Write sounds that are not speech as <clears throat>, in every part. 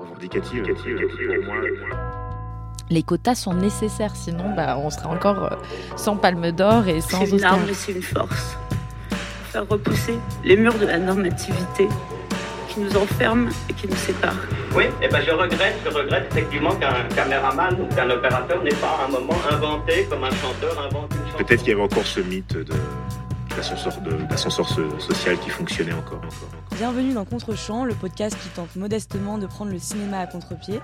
revendicative, pour moi. Les quotas sont nécessaires, sinon bah, on sera encore euh, sans palme d'or et sans C'est une arme, c'est une force. Faire repousser les murs de la normativité qui nous enferment et qui nous séparent. Oui, et ben je regrette, je regrette effectivement qu'un caméraman ou qu'un opérateur n'ait pas à un moment inventé comme un chanteur invente une chanson. Peut-être qu'il y avait encore ce mythe de l'ascenseur social qui fonctionnait encore. encore, encore. Bienvenue dans Contre-champ, le podcast qui tente modestement de prendre le cinéma à contre-pied.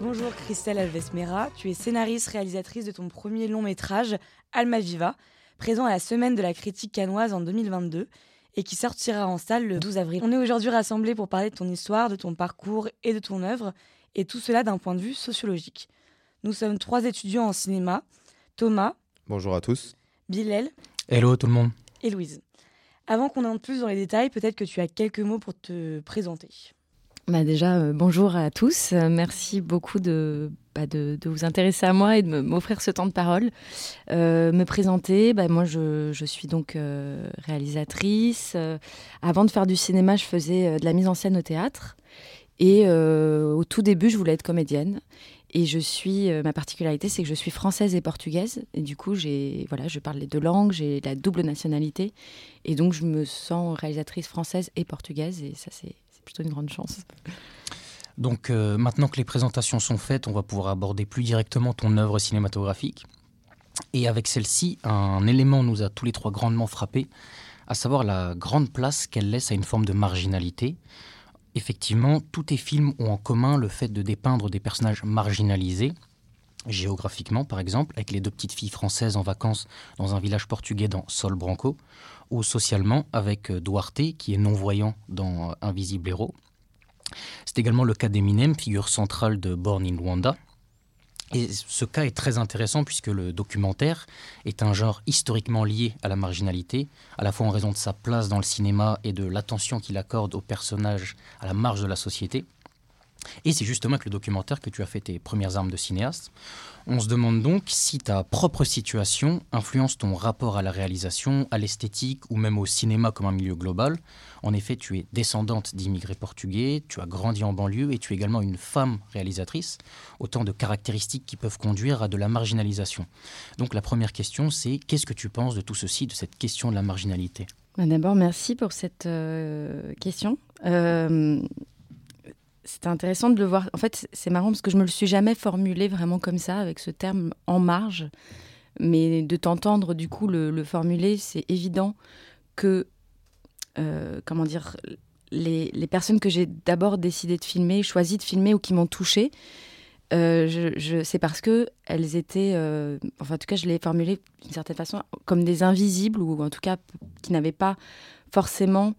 Bonjour Christelle Alves-Mera, tu es scénariste, réalisatrice de ton premier long métrage, Alma Viva, présent à la Semaine de la critique canoise en 2022 et qui sortira en salle le 12 avril. On est aujourd'hui rassemblés pour parler de ton histoire, de ton parcours et de ton œuvre, et tout cela d'un point de vue sociologique. Nous sommes trois étudiants en cinéma, Thomas, Bonjour à tous. Bilal Hello tout le monde. Et Louise. Avant qu'on entre plus dans les détails, peut-être que tu as quelques mots pour te présenter. Bah déjà, euh, bonjour à tous. Euh, merci beaucoup de, bah, de, de vous intéresser à moi et de m'offrir ce temps de parole. Euh, me présenter, bah, moi je, je suis donc réalisatrice. Avant de faire du cinéma, je faisais de la mise en scène au théâtre. Et au tout début, je voulais être comédienne. Et je suis, euh, ma particularité, c'est que je suis française et portugaise. Et du coup, j'ai, voilà, je parle les deux langues, j'ai la double nationalité. Et donc, je me sens réalisatrice française et portugaise. Et ça, c'est plutôt une grande chance. Donc euh, maintenant que les présentations sont faites, on va pouvoir aborder plus directement ton œuvre cinématographique. Et avec celle-ci, un élément nous a tous les trois grandement frappés, à savoir la grande place qu'elle laisse à une forme de marginalité. Effectivement, tous tes films ont en commun le fait de dépeindre des personnages marginalisés, géographiquement par exemple, avec les deux petites filles françaises en vacances dans un village portugais dans Sol Branco, ou socialement avec euh, Duarte, qui est non-voyant dans euh, Invisible Héros. C'est également le cas d'Eminem, figure centrale de Born in Rwanda. Et ce cas est très intéressant puisque le documentaire est un genre historiquement lié à la marginalité, à la fois en raison de sa place dans le cinéma et de l'attention qu'il accorde aux personnages à la marge de la société. Et c'est justement avec le documentaire que tu as fait tes premières armes de cinéaste. On se demande donc si ta propre situation influence ton rapport à la réalisation, à l'esthétique ou même au cinéma comme un milieu global. En effet, tu es descendante d'immigrés portugais, tu as grandi en banlieue et tu es également une femme réalisatrice. Autant de caractéristiques qui peuvent conduire à de la marginalisation. Donc la première question, c'est qu'est-ce que tu penses de tout ceci, de cette question de la marginalité? Bah, D'abord, merci pour cette euh, question. Euh, C'était intéressant de le voir. En fait, c'est marrant parce que je me le suis jamais formulé vraiment comme ça, avec ce terme en marge. Mais de t'entendre, du coup, le, le formuler, c'est évident que, euh, comment dire, les, personnes que j'ai d'abord décidé de filmer, choisi de filmer ou qui m'ont touchée, euh, c'est parce que elles étaient, euh, enfin en tout cas je l'ai formulé d'une certaine façon comme des invisibles ou en tout cas qui n'avaient pas forcément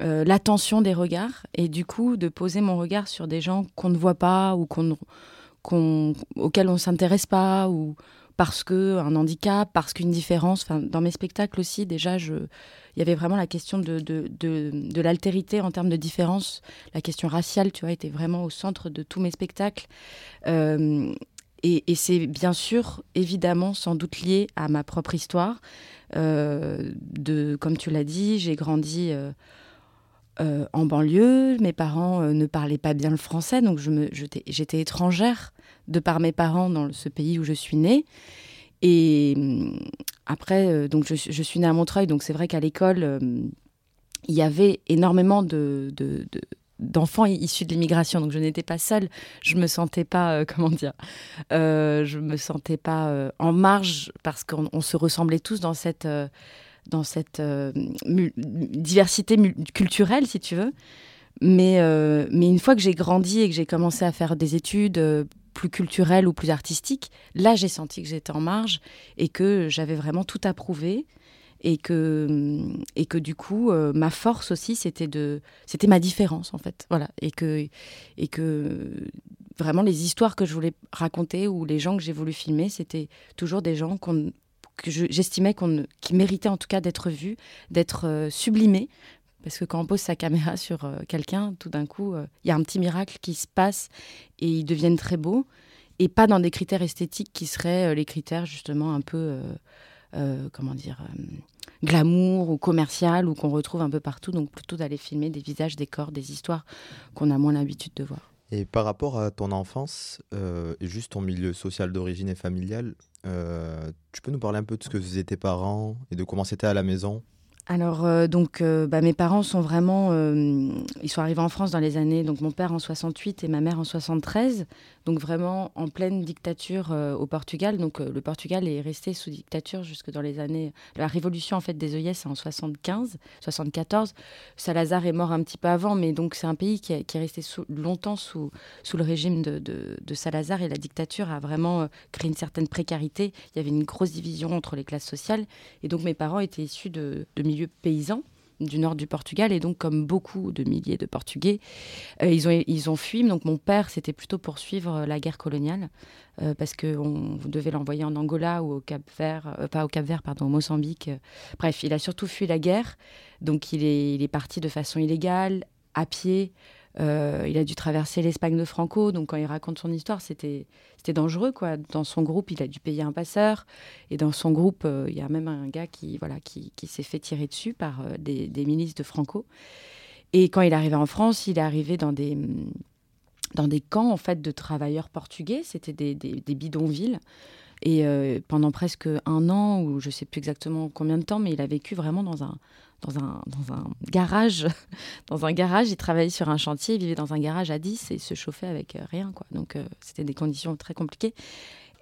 euh, l'attention des regards et du coup de poser mon regard sur des gens qu'on ne voit pas ou qu'on, qu'on- auxquels on ne s'intéresse pas ou parce que un handicap, parce qu'une différence. Enfin, dans mes spectacles aussi déjà il y avait vraiment la question de, de, de, de l'altérité en termes de différence. La question raciale, tu vois, était vraiment au centre de tous mes spectacles. Euh, et, c'est bien sûr, évidemment, sans doute lié à ma propre histoire. Euh, de, comme tu l'as dit, j'ai grandi euh, en banlieue. Mes parents euh, ne parlaient pas bien le français, donc j'étais étrangère de par mes parents dans ce pays où je suis née. Et hum, après, euh, donc je, suis née à Montreuil, donc c'est vrai qu'à l'école, euh, il y avait énormément de, de- de- d'enfants issus de l'immigration, donc je n'étais pas seule. Je me sentais pas, <laughs> comment dire, je me sentais pas en marge parce qu'on on se ressemblait tous dans cette dans cette euh, diversité culturelle, si tu veux. Mais, euh, mais une fois que j'ai grandi et que j'ai commencé à faire des études euh, plus culturelles ou plus artistiques, là, j'ai senti que j'étais en marge et que j'avais vraiment tout à prouver. Et que, et que du coup, ma force aussi, c'était de, c'était ma différence en fait, voilà, et que, et que vraiment les histoires que je voulais raconter ou les gens que j'ai voulu filmer, c'était toujours des gens qu'on, que je- j'estimais qu'on, qui méritaient en tout cas d'être vus, d'être euh, sublimés, parce que quand on pose sa caméra sur euh, quelqu'un, tout d'un coup, euh, il y a un petit miracle qui se passe et ils deviennent très beaux, et pas dans des critères esthétiques qui seraient euh, les critères justement un peu, comment dire, glamour ou commercial ou qu'on retrouve un peu partout. Donc plutôt d'aller filmer des visages, des corps, des histoires qu'on a moins l'habitude de voir. Et par rapport à ton enfance et juste ton milieu social d'origine et familial, tu peux nous parler un peu de ce que faisaient tes parents et de comment c'était à la maison? Alors, euh, donc, euh, bah, mes parents sont vraiment. Euh, ils sont arrivés en France dans les années. Donc, mon père en 68 et ma mère en 73 donc vraiment en pleine dictature au Portugal. Donc le Portugal est resté sous dictature jusque dans les années. La révolution en fait des œillets c'est en 75, 74. Salazar est mort un petit peu avant, mais donc c'est un pays qui, est resté longtemps sous, sous le régime de, de, Salazar et la dictature a vraiment créé une certaine précarité. Il y avait une grosse division entre les classes sociales et donc mes parents étaient issus de milieux paysans du nord du Portugal. Et donc, comme beaucoup de milliers de Portugais, euh, ils, ont, ils ont fui. Donc, mon père, c'était plutôt pour suivre euh, la guerre coloniale, euh, parce qu'on devait l'envoyer en Angola ou au Cap Vert, pas au Cap Vert, pardon, au Mozambique. Bref, il a surtout fui la guerre. Donc, il est, il est parti de façon illégale, à pied. Euh, il a dû traverser l'Espagne de Franco, donc quand il raconte son histoire, c'était dangereux quoi. Dans son groupe, il a dû payer un passeur, et dans son groupe, euh, il y a même un gars qui voilà qui, s'est fait tirer dessus par euh, des, milices de Franco. Et quand il est arrivé en France, il est arrivé dans des dans des camps en fait de travailleurs portugais. C'était des, des, bidonvilles. Et pendant presque un an, ou je sais plus exactement combien de temps, mais il a vécu vraiment dans un, dans un, garage. <laughs> dans un garage, il travaillait sur un chantier, il vivait dans un garage à 10 et se chauffait avec euh, rien. Quoi. Donc euh, c'était des conditions très compliquées.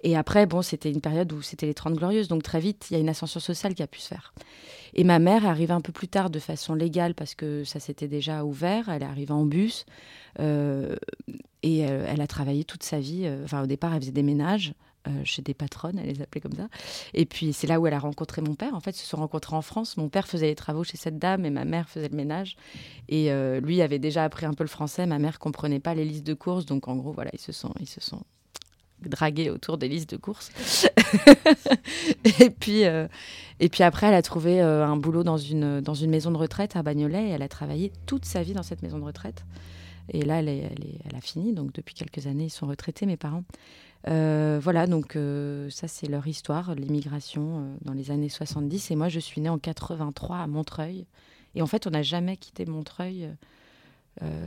Et après, bon, c'était une période où c'était les 30 glorieuses, donc très vite, il y a une ascension sociale qui a pu se faire. Et ma mère est arrivée un peu plus tard de façon légale parce que ça s'était déjà ouvert. Elle est arrivée en bus euh, et elle a travaillé toute sa vie. Enfin, au départ, elle faisait des ménages euh, chez des patronnes, elle les appelait comme ça. Et puis c'est là où elle a rencontré mon père. En fait, ils se sont rencontrés en France. Mon père faisait les travaux chez cette dame et ma mère faisait le ménage. Et euh, lui avait déjà appris un peu le français. Ma mère comprenait pas les listes de courses. Donc en gros, voilà, ils se sont, ils se sont dragués autour des listes de courses. <laughs> et puis, euh, et puis après, elle a trouvé un boulot dans une, dans une maison de retraite à Bagnolet. Et elle a travaillé toute sa vie dans cette maison de retraite. Et là, elle, a fini. Donc depuis quelques années, ils sont retraités, mes parents. Euh, voilà, donc euh, ça c'est leur histoire, l'immigration euh, dans les années 70. Et moi je suis née en 83 à Montreuil. Et en fait on n'a jamais quitté Montreuil,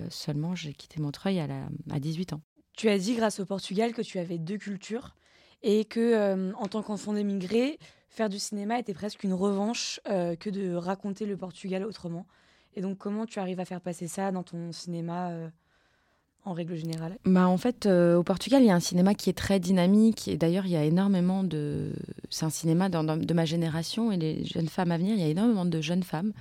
seulement j'ai quitté Montreuil à, à 18 ans. Tu as dit grâce au Portugal que tu avais deux cultures et que en tant qu'enfant d'émigré, faire du cinéma était presque une revanche que de raconter le Portugal autrement. Et donc comment tu arrives à faire passer ça dans ton cinéma en règle générale? Bah, En fait, euh, au Portugal, il y a un cinéma qui est très dynamique. Et d'ailleurs, il y a énormément de. C'est un cinéma de ma génération et les jeunes femmes à venir. Il y a énormément de jeunes femmes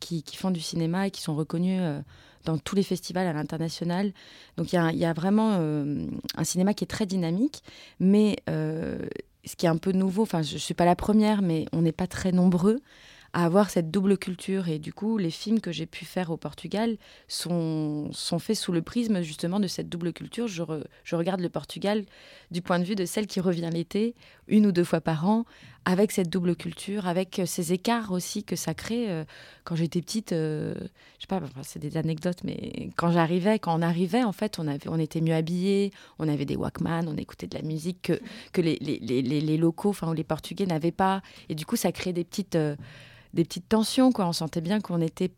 qui, font du cinéma et qui sont reconnues euh, dans tous les festivals à l'international. Donc, il y, a, vraiment euh, un cinéma qui est très dynamique. Mais ce qui est un peu nouveau, enfin, je ne suis pas la première, mais on n'est pas très nombreux à avoir cette double culture. Et du coup, les films que j'ai pu faire au Portugal sont, sont faits sous le prisme justement de cette double culture. Je, je regarde le Portugal du point de vue de celle qui revient l'été, une ou deux fois par an, avec cette double culture, avec ces écarts aussi que ça crée. Euh, quand j'étais petite, euh, je sais pas, c'est des anecdotes, mais quand j'arrivais, quand on arrivait, en fait, on, avait, on était mieux habillés, on avait des Walkman, on écoutait de la musique que, les, locaux, enfin, les Portugais n'avaient pas. Et du coup, ça crée des petites... Euh, des petites tensions. Quoi. On sentait bien qu'on était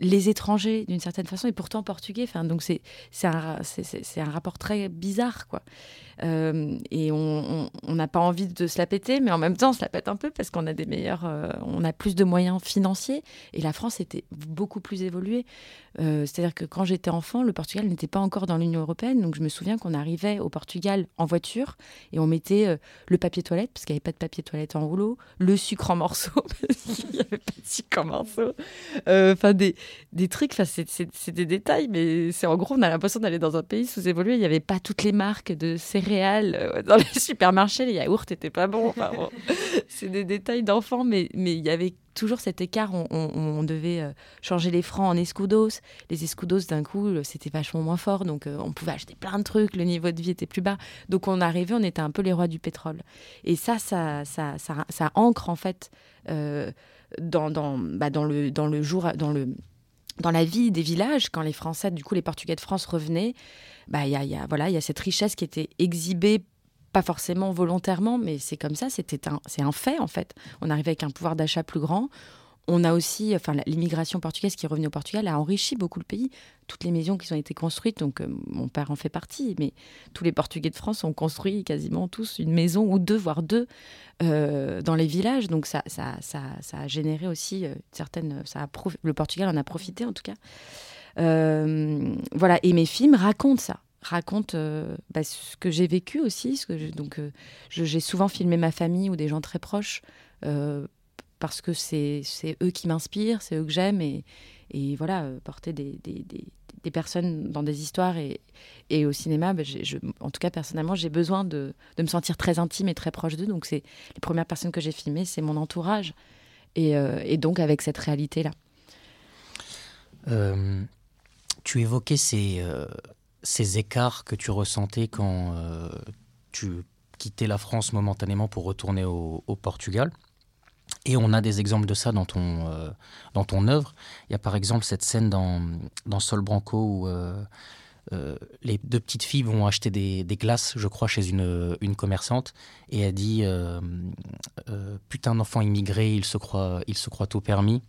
les étrangers d'une certaine façon et pourtant portugais. Donc c'est un, un rapport très bizarre. quoi. Euh, et on n'a pas envie de se la péter, mais en même temps, on se la pète un peu parce qu'on a des meilleurs, euh, on a plus de moyens financiers. Et la France était beaucoup plus évoluée. Euh, c'est-à-dire que quand j'étais enfant, le Portugal n'était pas encore dans l'Union européenne. Donc je me souviens qu'on arrivait au Portugal en voiture et on mettait le papier toilette, parce qu'il n'y avait pas de papier toilette en rouleau, le sucre en morceaux, <laughs> parce qu'il n'y avait pas de sucre en morceaux. Enfin, des, des trucs, c'est des détails, mais c'est en gros, on a l'impression d'aller dans un pays sous-évolué. Il n'y avait pas toutes les marques de céréales euh, dans les <laughs> supermarchés, les yaourts n'étaient pas bons. <laughs> c'est des détails d'enfants, mais mais il y avait toujours cet écart. On, devait euh, changer les francs en escudos. Les escudos, d'un coup, euh, c'était vachement moins fort, donc on pouvait acheter plein de trucs. Le niveau de vie était plus bas, donc on arrivait, on était un peu les rois du pétrole. Et ça, ça, ça, ça, ancre en fait dans dans, bah, dans le dans le jour dans le dans la vie des villages, quand les Français, du coup les Portugais de France revenaient, bah y a, y a, voilà il y a cette richesse qui était exhibée pas forcément volontairement, mais c'est comme ça, un, c'est un fait en fait. On arrivait avec un pouvoir d'achat plus grand, on a aussi, enfin, l'immigration portugaise qui est revenue au Portugal a enrichi beaucoup le pays. Toutes les maisons qui ont été construites, donc euh, mon père en fait partie, mais tous les Portugais de France ont construit quasiment tous une maison ou deux, voire deux, euh, dans les villages. Donc ça, ça, ça, a généré aussi euh, certaines. Ça a le Portugal en a profité en tout cas. voilà, et mes films racontent ça racontent bah, ce que j'ai vécu aussi. Donc, j'ai souvent filmé ma famille ou des gens très proches parce que c'est eux qui m'inspirent, c'est eux que j'aime. Et, voilà, euh, porter des, personnes dans des histoires et, au cinéma, je, en tout cas personnellement, j'ai besoin de, me sentir très intime et très proche d'eux. Donc c'est les premières personnes que j'ai filmées, c'est mon entourage. Et, euh, donc avec cette réalité-là. Euh, tu évoquais ces, écarts que tu ressentais quand tu quittais la France momentanément pour retourner au Portugal. Et on a des exemples de ça dans ton, euh, dans ton œuvre. Il y a par exemple cette scène dans, dans Sol Branco où euh, euh, les deux petites filles vont acheter des, des, glaces, je crois, chez une, une commerçante. Et elle dit Putain d'enfant immigré, il se, croit, il se croit tout permis.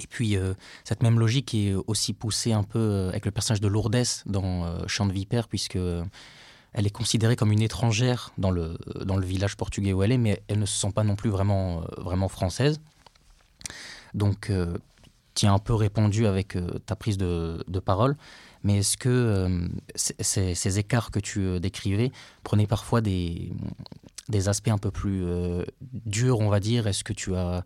Et puis, cette même logique est aussi poussée un peu avec le personnage de Lourdes dans Chant de Vipère, puisque elle est considérée comme une étrangère dans le, dans le village portugais où elle est, mais elle ne se sent pas non plus vraiment, euh, vraiment française. Donc, euh, tu as un peu répondu avec euh, ta prise de, de, parole, mais est-ce que ces, ces, écarts que tu décrivais prenaient parfois des, des aspects un peu plus durs, on va dire? Est-ce que tu as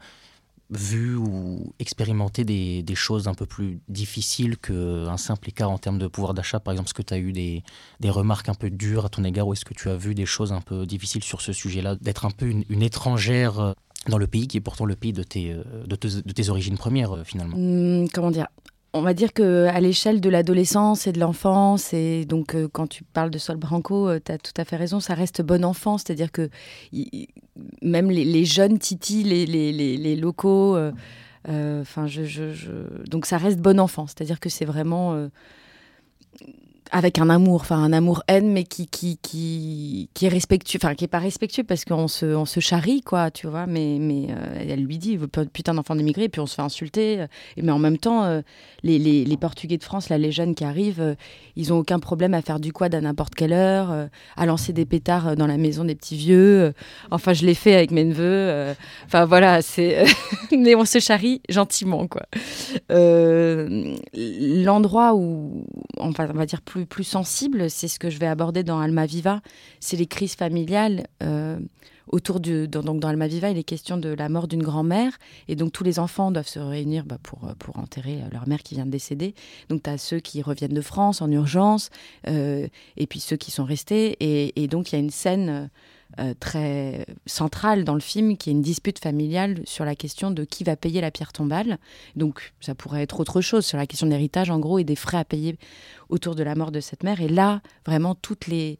vu ou expérimenté des, choses un peu plus difficiles qu'un simple écart en termes de pouvoir d'achat? Par exemple, est-ce que tu as eu des, des, remarques un peu dures à ton égard ou est-ce que tu as vu des choses un peu difficiles sur ce sujet-là? D'être un peu une, étrangère euh, dans le pays qui est pourtant le pays de tes, euh, de tes origines premières, euh, finalement. Mmh, Comment dire? On va dire que à l'échelle de l'adolescence et de l'enfance, et donc euh, quand tu parles de Sol Branco, euh, tu as tout à fait raison, ça reste bon enfant, c'est-à-dire que même les, jeunes titis, les, locaux, euh, enfin, je, donc ça reste bon enfant, c'est-à-dire que c'est vraiment avec un amour, enfin un amour-haine, mais qui, qui, qui, qui, est respectueux, enfin qui est pas respectueux parce qu'on se, on se charrie, quoi, tu vois. Mais, mais euh, elle lui dit, putain d'enfant d'immigré, et puis on se fait insulter. Et, mais en même temps, euh, les, les, les, Portugais de France, là, les jeunes qui arrivent, euh, ils ont aucun problème à faire du quad à n'importe quelle heure, à lancer des pétards dans la maison des petits vieux. enfin, je l'ai fait avec mes neveux. Enfin, voilà, c'est. <laughs> mais on se charrie gentiment, quoi. L'endroit où, enfin, on va dire plus plus, sensible, c'est ce que je vais aborder dans Alma Viva, c'est les crises familiales. Euh, autour de donc dans Alma Viva, il est question de la mort d'une grand-mère. Et donc, tous les enfants doivent se réunir bah, pour, pour enterrer leur mère qui vient de décéder. Donc, tu as ceux qui reviennent de France en urgence, euh, et puis ceux qui sont restés. Et, et donc, il y a une scène euh, très centrale dans le film, qui est une dispute familiale sur la question de qui va payer la pierre tombale. Donc ça pourrait être autre chose sur la question de l'héritage en gros et des frais à payer autour de la mort de cette mère. Et là, vraiment toutes les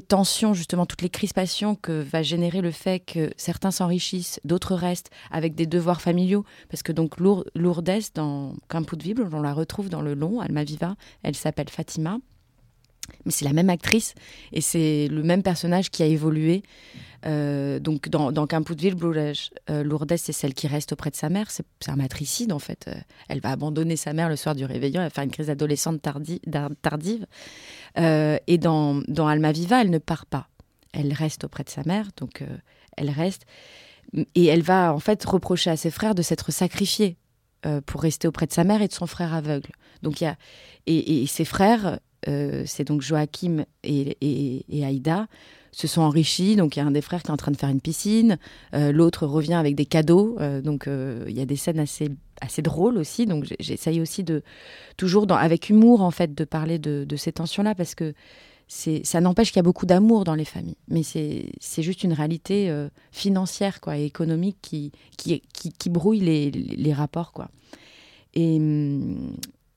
tensions, justement, toutes les crispations que va générer le fait que certains s'enrichissent, d'autres restent avec des devoirs familiaux. Parce que donc Lourdes, dans Campo de Vible, on la retrouve dans le long, Alma Viva, elle s'appelle Fatima mais c'est la même actrice et c'est le même personnage qui a évolué. Euh, donc dans, dans Campo de Ville, euh, Lourdes, c'est celle qui reste auprès de sa mère. C'est un matricide en fait. Euh, elle va abandonner sa mère le soir du réveillon. Elle va faire une crise adolescente tardive. et dans, dans Alma Viva, elle ne part pas. Elle reste auprès de sa mère. Donc elle reste. Et elle va en fait reprocher à ses frères de s'être sacrifiés pour rester auprès de sa mère et de son frère aveugle. Donc il y a et, ses frères euh, c'est donc Joachim et, et, Aïda, se sont enrichis. Donc il y a un des frères qui est en train de faire une piscine, euh, l'autre revient avec des cadeaux. Euh, donc il y a des scènes assez, assez drôles aussi. Donc j'essaye aussi de, toujours avec humour en fait, de parler de, ces tensions-là parce que ça n'empêche qu'il y a beaucoup d'amour dans les familles. Mais c'est juste une réalité financière quoi, et économique qui, qui, qui, brouille les, les, rapports. Quoi. Et, hum,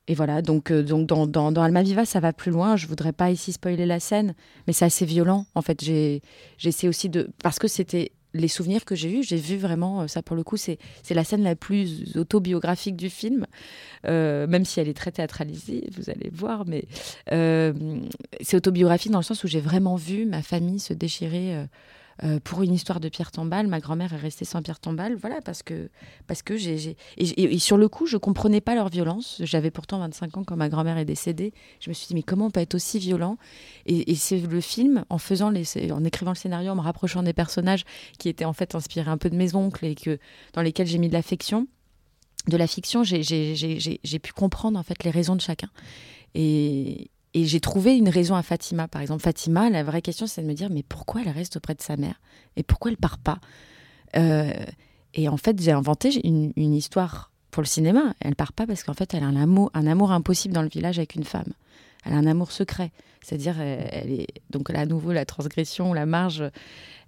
et voilà, donc, euh, donc dans, dans, dans, Almaviva, ça va plus loin. Je voudrais pas ici spoiler la scène, mais c'est assez violent. En fait, j'ai essayé aussi de. Parce que c'était les souvenirs que j'ai eus, j'ai vu vraiment, euh, ça pour le coup, c'est la scène la plus autobiographique du film, euh, même si elle est très théâtralisée, vous allez voir, mais c'est autobiographique dans le sens où j'ai vraiment vu ma famille se déchirer euh, pour une histoire de Pierre Tombal, ma grand-mère est restée sans Pierre Tombal, voilà, parce que, parce que j'ai. Et, sur le coup, je comprenais pas leur violence. J'avais pourtant 25 ans quand ma grand-mère est décédée. Je me suis dit, mais comment on peut être aussi violent? Et, c'est le film, en, faisant les, en écrivant le scénario, en me rapprochant des personnages qui étaient en fait inspirés un peu de mes oncles et que, dans lesquels j'ai mis de l'affection, de la fiction, j'ai pu comprendre en fait les raisons de chacun. Et, et j'ai trouvé une raison à Fatima. Par exemple, Fatima, la vraie question, c'est de me dire, mais pourquoi elle reste auprès de sa mère? Et pourquoi elle part pas? Euh, Et en fait, j'ai inventé une, histoire pour le cinéma. Elle part pas parce qu'en fait, elle a un amour, un amour impossible dans le village avec une femme. Elle a un amour secret. C'est-à-dire, elle, est donc là à nouveau la transgression, la marge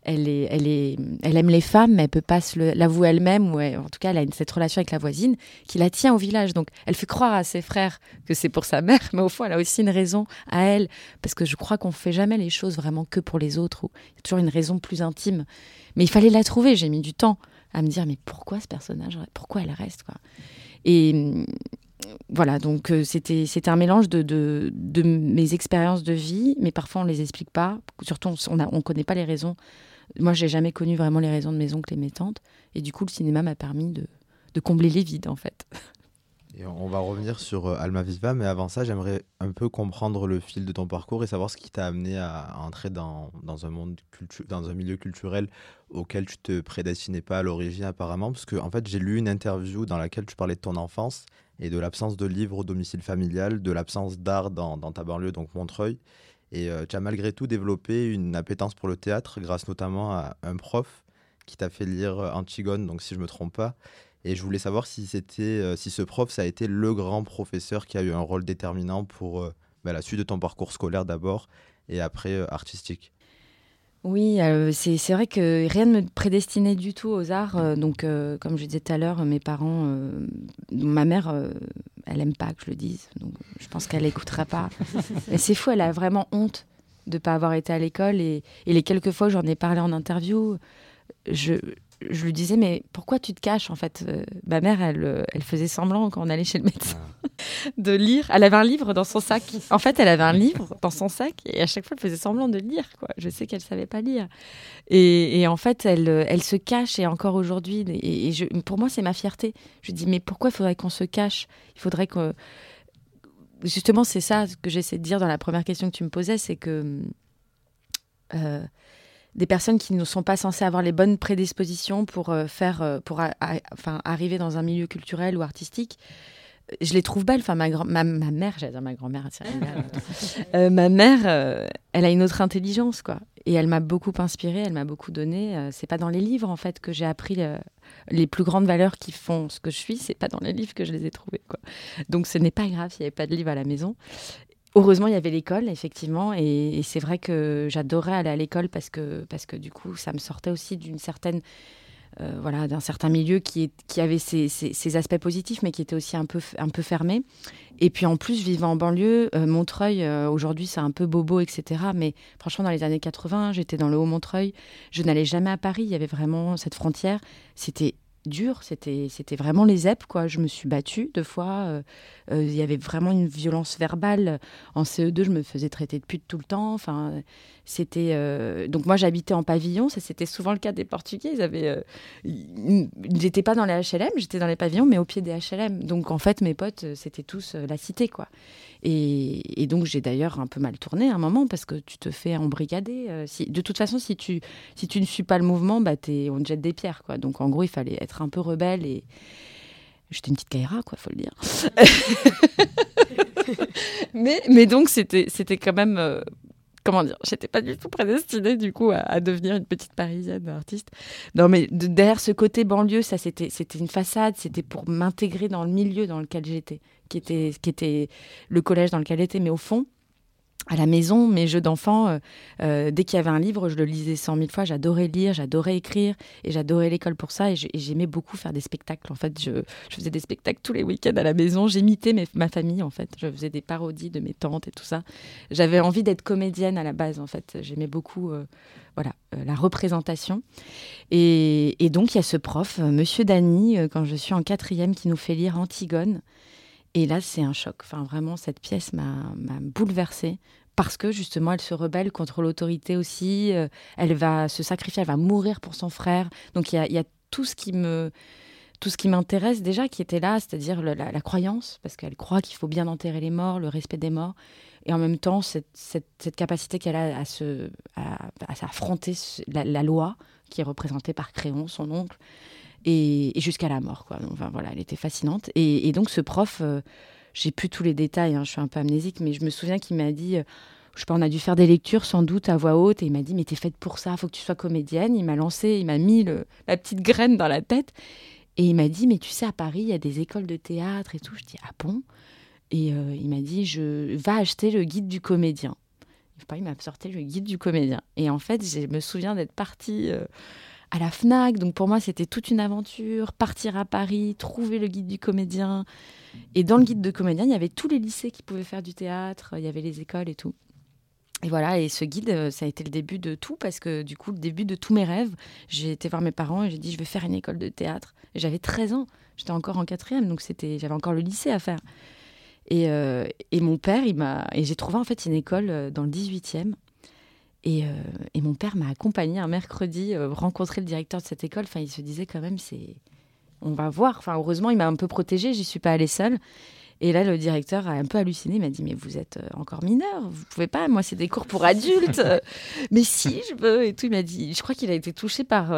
elle, est, elle, est, elle aime les femmes, mais elle peut pas l'avouer elle-même, ou en tout cas, elle a cette relation avec la voisine qui la tient au village. Donc, elle fait croire à ses frères que c'est pour sa mère, mais au fond, elle a aussi une raison à elle, parce que je crois qu'on fait jamais les choses vraiment que pour les autres, il y a toujours une raison plus intime. Mais il fallait la trouver, j'ai mis du temps à me dire, mais pourquoi ce personnage, pourquoi elle reste quoi? Et voilà, donc euh, c'était c'était un mélange de, de, mes expériences de vie, mais parfois on les explique pas. Surtout, on ne on connaît pas les raisons moi, j'ai jamais connu vraiment les raisons de mes oncles et mes tantes. Et du coup, le cinéma m'a permis de, de, combler les vides, en fait. Et on va revenir sur euh, Alma Viva, mais avant ça, j'aimerais un peu comprendre le fil de ton parcours et savoir ce qui t'a amené à entrer dans, dans un monde dans un milieu culturel auquel tu te prédestinais pas à l'origine apparemment, parce que en fait, j'ai lu une interview dans laquelle tu parlais de ton enfance et de l'absence de livres au domicile familial, de l'absence d'art dans, dans ta banlieue, donc Montreuil. Et euh, tu as malgré tout développé une appétence pour le théâtre grâce notamment à un prof qui t'a fait lire euh, Antigone, donc si je me trompe pas. Et je voulais savoir si, c'était, euh, si ce prof, ça a été le grand professeur qui a eu un rôle déterminant pour bah, la suite de ton parcours scolaire d'abord et après artistique. Oui, c'est vrai que rien ne me prédestinait du tout aux arts. donc, comme je disais tout à l'heure, mes parents, ma mère elle aime pas que je le dise, donc je pense qu'elle n'écoutera pas. <laughs> Mais c'est fou, elle a vraiment honte de ne pas avoir été à l'école. Et, les quelques fois où j'en ai parlé en interview, je, je lui disais, mais pourquoi tu te caches En fait, euh, ma mère, elle, euh, elle faisait semblant quand on allait chez le médecin <laughs> de lire. Elle avait un livre dans son sac. En fait, elle avait un livre dans son sac et à chaque fois, elle faisait semblant de lire. Quoi. Je sais qu'elle savait pas lire. Et, en fait, elle, euh, elle se cache et encore aujourd'hui. Et, je, pour moi, c'est ma fierté. Je dis, mais pourquoi il faudrait qu'on se cache? Il faudrait que. Justement, c'est ça que j'essaie de dire dans la première question que tu me posais, c'est que des personnes qui ne sont pas censées avoir les bonnes prédispositions pour euh, faire, euh, pour enfin, arriver dans un milieu culturel ou artistique. Je les trouve belles. Enfin, ma, ma, ma mère, j'allais dire ma grand-mère, <laughs> euh, ma mère, elle a une autre intelligence, quoi. Et elle m'a beaucoup inspirée, elle m'a beaucoup donné. c'est pas dans les livres, en fait, que j'ai appris les plus grandes valeurs qui font ce que je suis. C'est pas dans les livres que je les ai trouvées, quoi. Donc, ce n'est pas grave s'il n'y avait pas de livre à la maison. Heureusement, il y avait l'école, effectivement, et, c'est vrai que j'adorais aller à l'école parce que, parce que du coup, ça me sortait aussi d'une certaine, euh, voilà, d'un certain milieu qui, qui avait ses, aspects positifs, mais qui était aussi un peu, un peu fermé. Et puis en plus, vivant en banlieue, euh, Montreuil, euh, aujourd'hui, c'est un peu bobo, etc. Mais franchement, dans les années 80, j'étais dans le Haut-Montreuil, je n'allais jamais à Paris, il y avait vraiment cette frontière. C'était dur, c'était c'était vraiment les EP quoi. Je me suis battue deux fois. Euh, euh, il y avait vraiment une violence verbale. En CE2, je me faisais traiter de pute tout le temps. Enfin, c'était euh, donc moi j'habitais en pavillon. Ça c'était souvent le cas des Portugais. Ils avaient, j'étais pas dans les HLM, j'étais dans les pavillons, mais au pied des HLM. Donc en fait mes potes c'était tous la cité quoi. Et, donc j'ai d'ailleurs un peu mal tourné à un moment parce que tu te fais embrigader. si, de toute façon, si tu si tu ne suis pas le mouvement, bah on te jette des pierres quoi. Donc en gros il fallait être un peu rebelle et j'étais une petite Kaira, quoi, faut le dire. <laughs> mais, mais donc c'était quand même euh, comment dire, j'étais pas du tout prédestinée du coup à, devenir une petite parisienne artiste. Non, mais derrière ce côté banlieue, ça c'était c'était une façade, c'était pour m'intégrer dans le milieu dans lequel j'étais, qui était qui était le collège dans lequel j'étais, mais au fond, à la maison, mes jeux d'enfants, euh, euh, dès qu'il y avait un livre, je le lisais cent mille fois. J'adorais lire, j'adorais écrire et j'adorais l'école pour ça. Et j'aimais beaucoup faire des spectacles. En fait, je, faisais des spectacles tous les week-ends à la maison. J'imitais ma famille, en fait. Je faisais des parodies de mes tantes et tout ça. J'avais envie d'être comédienne à la base, en fait. J'aimais beaucoup euh, voilà, la représentation. Et, et, donc, il y a ce prof, Monsieur Dany, quand je suis en quatrième, qui nous fait lire Antigone. Et là, c'est un choc. Enfin, vraiment, cette pièce m'a bouleversée parce que justement elle se rebelle contre l'autorité aussi, euh, elle va se sacrifier, elle va mourir pour son frère. Donc il y a, tout ce qui me tout ce qui m'intéresse déjà qui était là, c'est-à-dire la, croyance, parce qu'elle croit qu'il faut bien enterrer les morts, le respect des morts, et en même temps cette, cette, capacité qu'elle a à, se, à, affronter la, loi qui est représentée par Créon, son oncle, et, jusqu'à la mort. Quoi. Enfin, voilà, elle était fascinante. Et, donc ce prof, euh, j'ai plus tous les détails, hein, je suis un peu amnésique, mais je me souviens qu'il m'a dit, euh, je sais pas, on a dû faire des lectures sans doute à voix haute, et il m'a dit, mais t'es faite pour ça, faut que tu sois comédienne. Il m'a lancé, il m'a mis le, la petite graine dans la tête, et il m'a dit, mais tu sais, à Paris, il y a des écoles de théâtre et tout. Je dis, ah bon? Et euh, il m'a dit, je va acheter le guide du comédien. Il m'a sorti le guide du comédien. Et en fait, je me souviens d'être partie. À la FNAC. Donc pour moi, c'était toute une aventure. Partir à Paris, trouver le guide du comédien. Et dans le guide de comédien, il y avait tous les lycées qui pouvaient faire du théâtre, il y avait les écoles et tout. Et voilà, et ce guide, euh, ça a été le début de tout, parce que du coup, le début de tous mes rêves, j'ai été voir mes parents et j'ai dit, je vais faire une école de théâtre. J'avais 13 ans, j'étais encore en quatrième, donc c'était, j'avais encore le lycée à faire. Et, euh, et mon père, il m'a, et j'ai trouvé en fait une école euh, dans le 18e euh, et, mon père m'a accompagné un mercredi euh, rencontrer le directeur de cette école. Enfin, il se disait quand même, c'est, on va voir. Enfin, heureusement, il m'a un peu protégée. J'y suis pas allée seule. Et là, le directeur a un peu halluciné. Il m'a dit Mais vous êtes euh, encore mineur, vous pouvez pas. Moi, c'est des cours pour adultes. <laughs> mais si, je veux. Et tout. Il m'a dit Je crois qu'il a été touché par,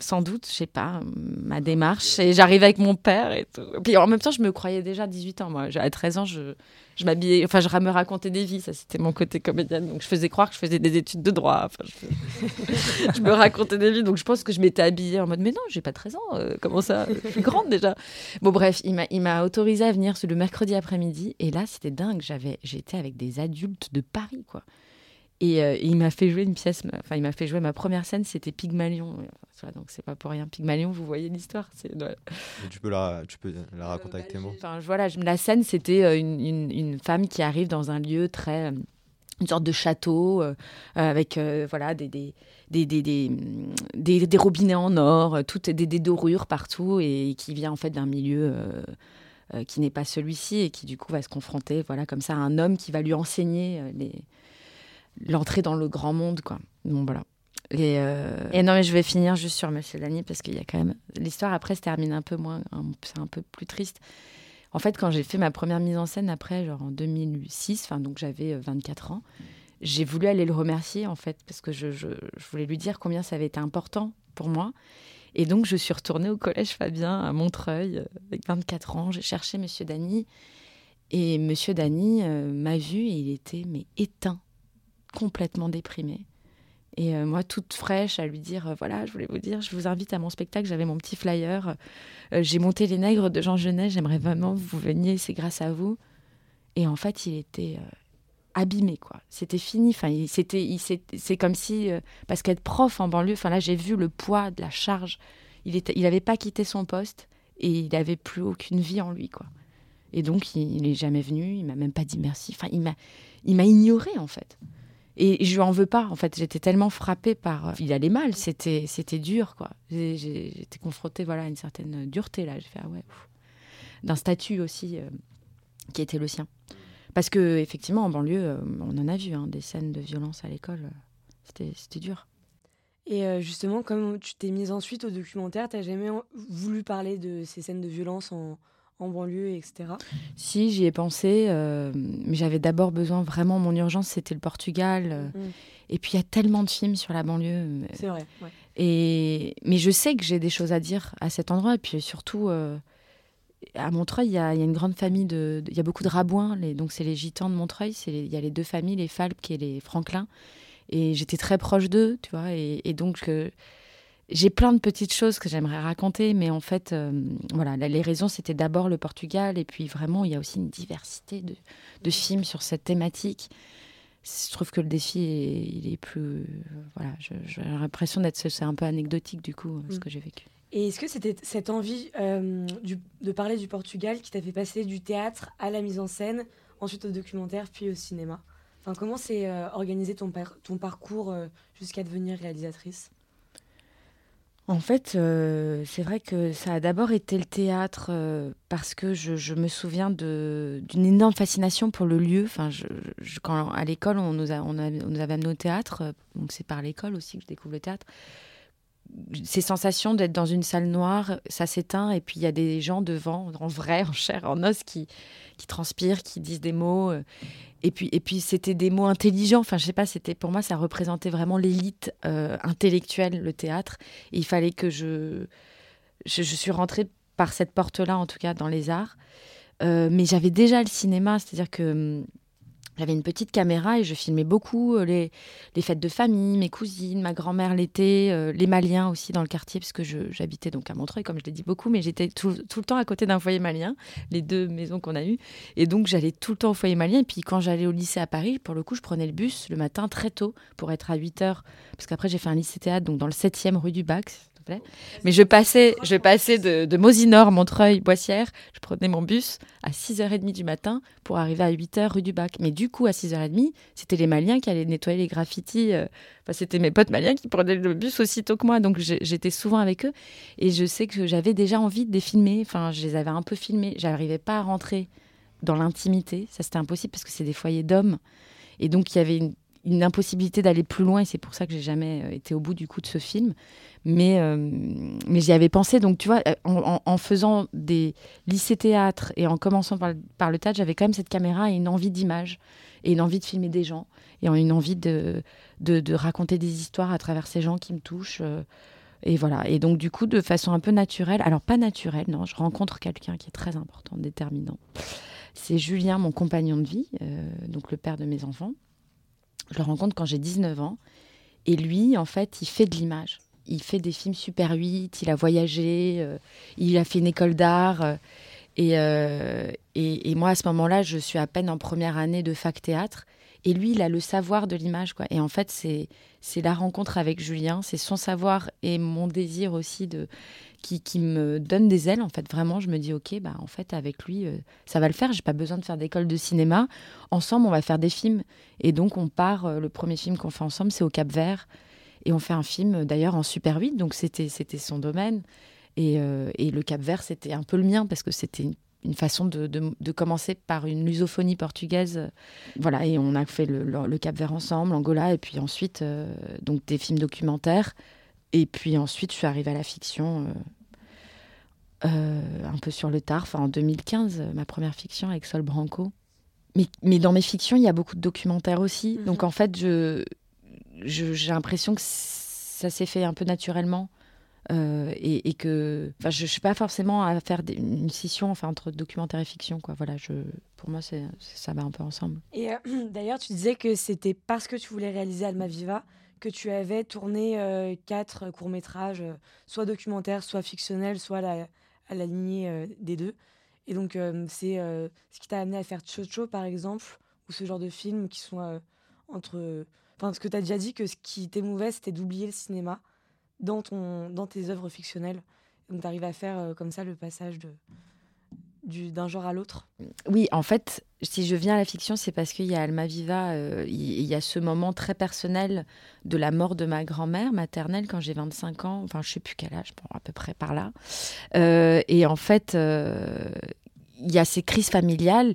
sans doute, je sais pas, ma démarche. Et j'arrive avec mon père et tout. puis en même temps, je me croyais déjà 18 ans. Moi, à 13 ans, je je m'habillais, enfin, je me racontais des vies, ça c'était mon côté comédienne. Donc je faisais croire que je faisais des études de droit. <laughs> Je... me racontais des vies, donc je pense que je m'étais habillée en mode, mais non, j'ai pas 13 ans, euh, comment ça? Je suis grande déjà. Bon, bref, il m'a autorisé à venir le mercredi après-midi, et là c'était dingue, j'avais, j'étais avec des adultes de Paris, quoi. Et, euh, il m'a fait jouer une pièce, enfin, il m'a fait jouer ma première scène, c'était Pygmalion. donc c'est pas pour rien. Pygmalion, vous voyez l'histoire. Tu peux la, tu peux la raconter avec tes mots. Enfin, voilà, la scène, c'était euh, une, une, une, femme qui arrive dans un lieu très. Euh, une sorte de château avec voilà des des, des, des, des, robinets en or, toutes des, des dorures partout et, qui vient en fait d'un milieu qui n'est pas celui-ci et qui du coup va se confronter voilà comme ça à un homme qui va lui enseigner les l'entrée dans le grand monde, quoi. Bon, voilà. Euh, et, non, mais je vais finir juste sur Monsieur Dany parce qu'il y a quand même. L'histoire après se termine un peu moins. C'est un peu plus triste. En fait, quand j'ai fait ma première mise en scène après, genre en 2006, enfin, donc j'avais 24 euh, ans, j'ai voulu aller le remercier, en fait, parce que je, je, voulais lui dire combien ça avait été important pour moi. Et donc, je suis retournée au collège Fabien à Montreuil euh, avec 24 ans. J'ai cherché Monsieur Dany. Et Monsieur Dany m'a vu et il était mais éteint complètement déprimée. Et euh, moi, toute fraîche, à lui dire, euh, voilà, je voulais vous dire, je vous invite à mon spectacle, j'avais mon petit flyer, euh, j'ai monté Les Nègres de Jean Genet, j'aimerais vraiment que vous veniez, c'est grâce à vous. Et en fait, il était abîmé, quoi. C'était fini, enfin, c'était, c'est comme si, parce qu'être prof en banlieue, enfin là, j'ai vu le poids de la charge. Il n'avait il pas quitté son poste et il n'avait plus aucune vie en lui, quoi. Et donc, il n'est jamais venu, il m'a même pas dit merci. Enfin, il m'a, il m'a ignoré, en fait. Et je lui en veux pas. En fait, j'étais tellement frappée par. Euh, il allait mal. C'était, c'était dur, quoi. J'étais confrontée, voilà, à une certaine dureté là. J'ai fait ah ouais. D'un statut aussi euh, qui était le sien. Parce que effectivement, en banlieue, euh, on en a vu hein, des scènes de violence à l'école. c'était, c'était dur. Et justement, comme tu t'es mise ensuite au documentaire, t'as jamais voulu parler de ces scènes de violence en, en banlieue, etc. Si, j'y ai pensé, euh, mais j'avais d'abord besoin, vraiment, mon urgence, c'était le Portugal. Euh, mm. Et puis, il y a tellement de films sur la banlieue. C'est vrai, Et, mais je sais que j'ai des choses à dire à cet endroit. Et puis, surtout, euh, à Montreuil, il y, a, une grande famille de... Il y a beaucoup de rabouins, les, donc c'est les gitans de Montreuil. Il y a les deux familles, les Falques et les Franklin. Et j'étais très proche d'eux, tu vois. Et, et donc j'ai plein de petites choses que j'aimerais raconter, mais en fait, euh, voilà, les raisons, c'était d'abord le Portugal, et puis vraiment, il y a aussi une diversité de, films sur cette thématique. Je trouve que le défi, est, il est plus. voilà, j'ai l'impression d'être. C'est un peu anecdotique, du coup, ce mm. que j'ai vécu. Et est-ce que c'était cette envie euh, de parler du Portugal qui t'a fait passer du théâtre à la mise en scène, ensuite au documentaire, puis au cinéma? Enfin, comment s'est euh, organisé ton, ton parcours jusqu'à devenir réalisatrice? En fait, euh, c'est vrai que ça a d'abord été le théâtre euh, parce que je, me souviens d'une énorme fascination pour le lieu. À l'école, on, nous avait amené au théâtre, euh, donc c'est par l'école aussi que je découvre le théâtre. Ces sensations d'être dans une salle noire, ça s'éteint et puis il y a des gens devant, en vrai, en chair, en os, qui, qui transpirent, qui disent des mots. Et puis, et puis c'était des mots intelligents. Enfin, je sais pas, c'était pour moi, ça représentait vraiment l'élite euh, intellectuelle, le théâtre. Et il fallait que je, je, suis rentrée par cette porte-là, en tout cas, dans les arts. Euh, mais j'avais déjà le cinéma, c'est-à-dire que hum, j'avais une petite caméra et je filmais beaucoup euh, les, les fêtes de famille, mes cousines, ma grand-mère l'été, euh, les Maliens aussi dans le quartier, parce que j'habitais donc à Montreuil, comme je l'ai dit beaucoup, mais j'étais tout, tout, le temps à côté d'un foyer malien, les deux maisons qu'on a eues. Et donc j'allais tout le temps au foyer malien. Et puis quand j'allais au lycée à Paris, pour le coup, je prenais le bus le matin très tôt pour être à 8 heures, parce qu'après j'ai fait un lycée théâtre, donc dans le 7e rue du Bac, mais je passais, je passais de, de Mosinor, Montreuil, Boissière. Je prenais mon bus à 6h30 du matin pour arriver à 8h rue du Bac. Mais du coup, à 6h30, c'était les Maliens qui allaient nettoyer les graffitis. Euh, enfin, c'était mes potes maliens qui prenaient le bus aussitôt que moi. Donc j'étais souvent avec eux. Et je sais que j'avais déjà envie de les filmer. Enfin, je les avais un peu filmés. J'arrivais pas à rentrer dans l'intimité. Ça, c'était impossible parce que c'est des foyers d'hommes. Et donc, il y avait une, une impossibilité d'aller plus loin et c'est pour ça que j'ai jamais euh, été au bout du coup de ce film. Mais, euh, mais j'y avais pensé. Donc, tu vois, euh, en, faisant des lycées théâtre et en commençant par, le théâtre, j'avais quand même cette caméra et une envie d'image et une envie de filmer des gens et une envie de, de, raconter des histoires à travers ces gens qui me touchent. et voilà. Et donc, du coup, de façon un peu naturelle, alors pas naturelle, non, je rencontre quelqu'un qui est très important, déterminant. C'est Julien, mon compagnon de vie, donc le père de mes enfants. Je le rencontre quand j'ai 19 ans. Et lui, en fait, il fait de l'image. Il fait des films Super 8, il a voyagé, euh, il a fait une école d'art. Euh, euh, et, et, moi, à ce moment-là, je suis à peine en première année de fac théâtre. Et lui, il a le savoir de l'image. quoi. Et en fait, c'est la rencontre avec Julien, c'est son savoir et mon désir aussi de qui, me donne des ailes. En fait, vraiment, je me dis, ok, bah, en fait, avec lui, euh, ça va le faire. J'ai pas besoin de faire d'école de cinéma. Ensemble, on va faire des films. Et donc, on part. Euh, le premier film qu'on fait ensemble, c'est au Cap Vert. Et on fait un film, euh, d'ailleurs, en Super 8. Donc, c'était son domaine. Et, et, le Cap Vert, c'était un peu le mien parce que c'était façon de, de, commencer par une lusophonie portugaise. Voilà, et on a fait le, le, Cap Vert ensemble, Angola, et puis ensuite, donc des films documentaires. Et puis ensuite, je suis arrivée à la fiction euh, euh, un peu sur le tard, enfin en 2015, ma première fiction avec Sol Branco. Mais, mais dans mes fictions, il y a beaucoup de documentaires aussi. Mhm. Donc en fait, je, j'ai l'impression que ça s'est fait un peu naturellement. Euh, et, que enfin je, ne suis pas forcément à faire une scission entre documentaire et fiction quoi voilà je pour moi c'est ça va un peu ensemble et <clears throat> d'ailleurs tu disais que c'était parce que tu voulais réaliser Alma Viva que tu avais tourné euh, quatre courts-métrages, euh, soit documentaires, soit fictionnels, soit à la, lignée euh, des deux. Et donc, c'est ce qui t'a amené à faire Chocho, par exemple, ou ce genre de films qui sont entre. Enfin, ce que tu as déjà dit, que ce qui t'émouvait, c'était d'oublier le cinéma dans, ton, dans tes œuvres fictionnelles. Donc, tu arrives à faire comme ça le passage de, d'un genre à l'autre Oui, en fait, si je viens à la fiction, c'est parce qu'il y a Alma Viva, euh, il y, a ce moment très personnel de la mort de ma grand-mère maternelle quand j'ai 25 ans, enfin je sais plus quel âge, à peu près par là. Euh, et en fait, euh, il y a ces crises familiales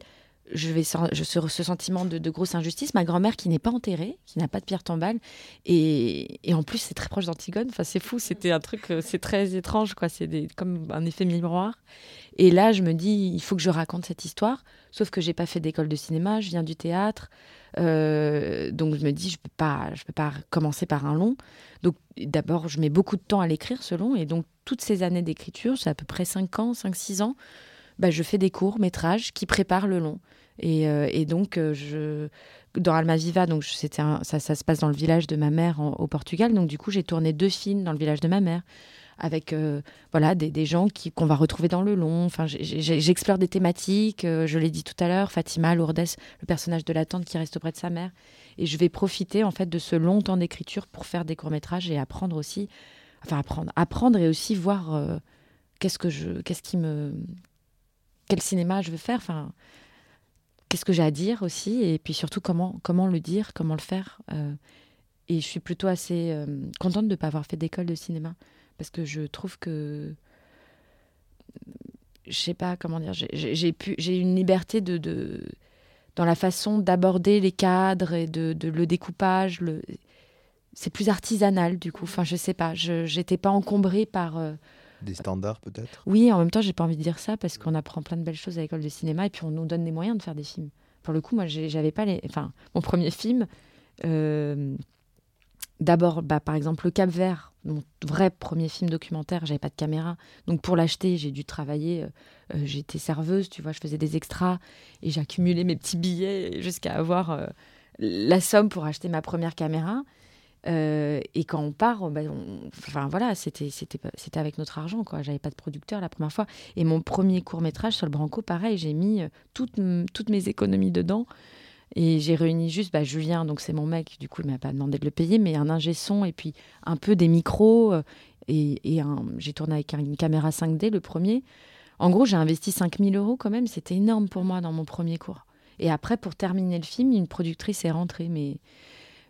je vais je, ce, ce sentiment de, grosse injustice. Ma grand-mère qui n'est pas enterrée, qui n'a pas de pierre tombale, et, et en plus c'est très proche d'Antigone. Enfin c'est fou, c'était un truc, euh, c'est très étrange quoi. C'est comme un effet miroir. Et là je me dis il faut que je raconte cette histoire. Sauf que j'ai pas fait d'école de cinéma, je viens du théâtre, euh, donc je me dis je peux pas, je peux pas commencer par un long. Donc d'abord je mets beaucoup de temps à l'écrire ce long, et donc toutes ces années d'écriture, c'est à peu près 5 ans, 5-6 ans bah, je fais des courts métrages qui préparent le long. Et, euh, et donc, euh, je, dans Alma Viva, donc c'était ça, se passe dans le village de ma mère au Portugal. Donc, du coup, j'ai tourné deux films dans le village de ma mère avec euh, voilà des, des gens qu'on va retrouver dans le long. Enfin, j'explore des thématiques. je l'ai dit tout à l'heure, Fatima, Lourdes, le personnage de la tante qui reste auprès de sa mère. Et je vais profiter en fait de ce long temps d'écriture pour faire des courts métrages et apprendre aussi, enfin apprendre, apprendre et aussi voir qu'est-ce que je, qu'est-ce qui me quel cinéma je veux faire, enfin, qu'est-ce que j'ai à dire aussi, et puis surtout comment, comment le dire, comment le faire. Euh, et je suis plutôt assez euh, contente de ne pas avoir fait d'école de cinéma, parce que je trouve que je sais pas comment dire, j'ai pu, j'ai une liberté de, de, dans la façon d'aborder les cadres et de, de le découpage. Le, c'est plus artisanal du coup. Enfin, je sais pas, je j'étais pas encombrée par euh, des standards peut-être? Oui, en même temps, j'ai pas envie de dire ça parce qu'on apprend plein de belles choses à l'école de cinéma et puis on nous donne les moyens de faire des films. Pour le coup, moi, j'avais pas les, enfin, mon premier film. Euh, D'abord, bah, par exemple, Le Cap Vert, mon vrai premier film documentaire, j'avais pas de caméra. Donc pour l'acheter, j'ai dû travailler. Euh, euh, j'étais serveuse, tu vois, je faisais des extras et j'accumulais mes petits billets jusqu'à avoir la somme pour acheter ma première caméra. Et quand on part, bah, enfin voilà, c'était c'était c'était avec notre argent quoi. J'avais pas de producteur la première fois. Et mon premier court métrage sur le Branco, pareil, j'ai mis toutes toutes mes économies dedans. Et j'ai réuni juste bah, Julien, donc c'est mon mec, du coup il m'a pas demandé de le payer, mais un ingé son et puis un peu des micros. Euh, et, et j'ai tourné avec une caméra 5D le premier. En gros, j'ai investi 5000 euros quand même, c'était énorme pour moi dans mon premier cours. Et après, pour terminer le film, une productrice est rentrée. Mais,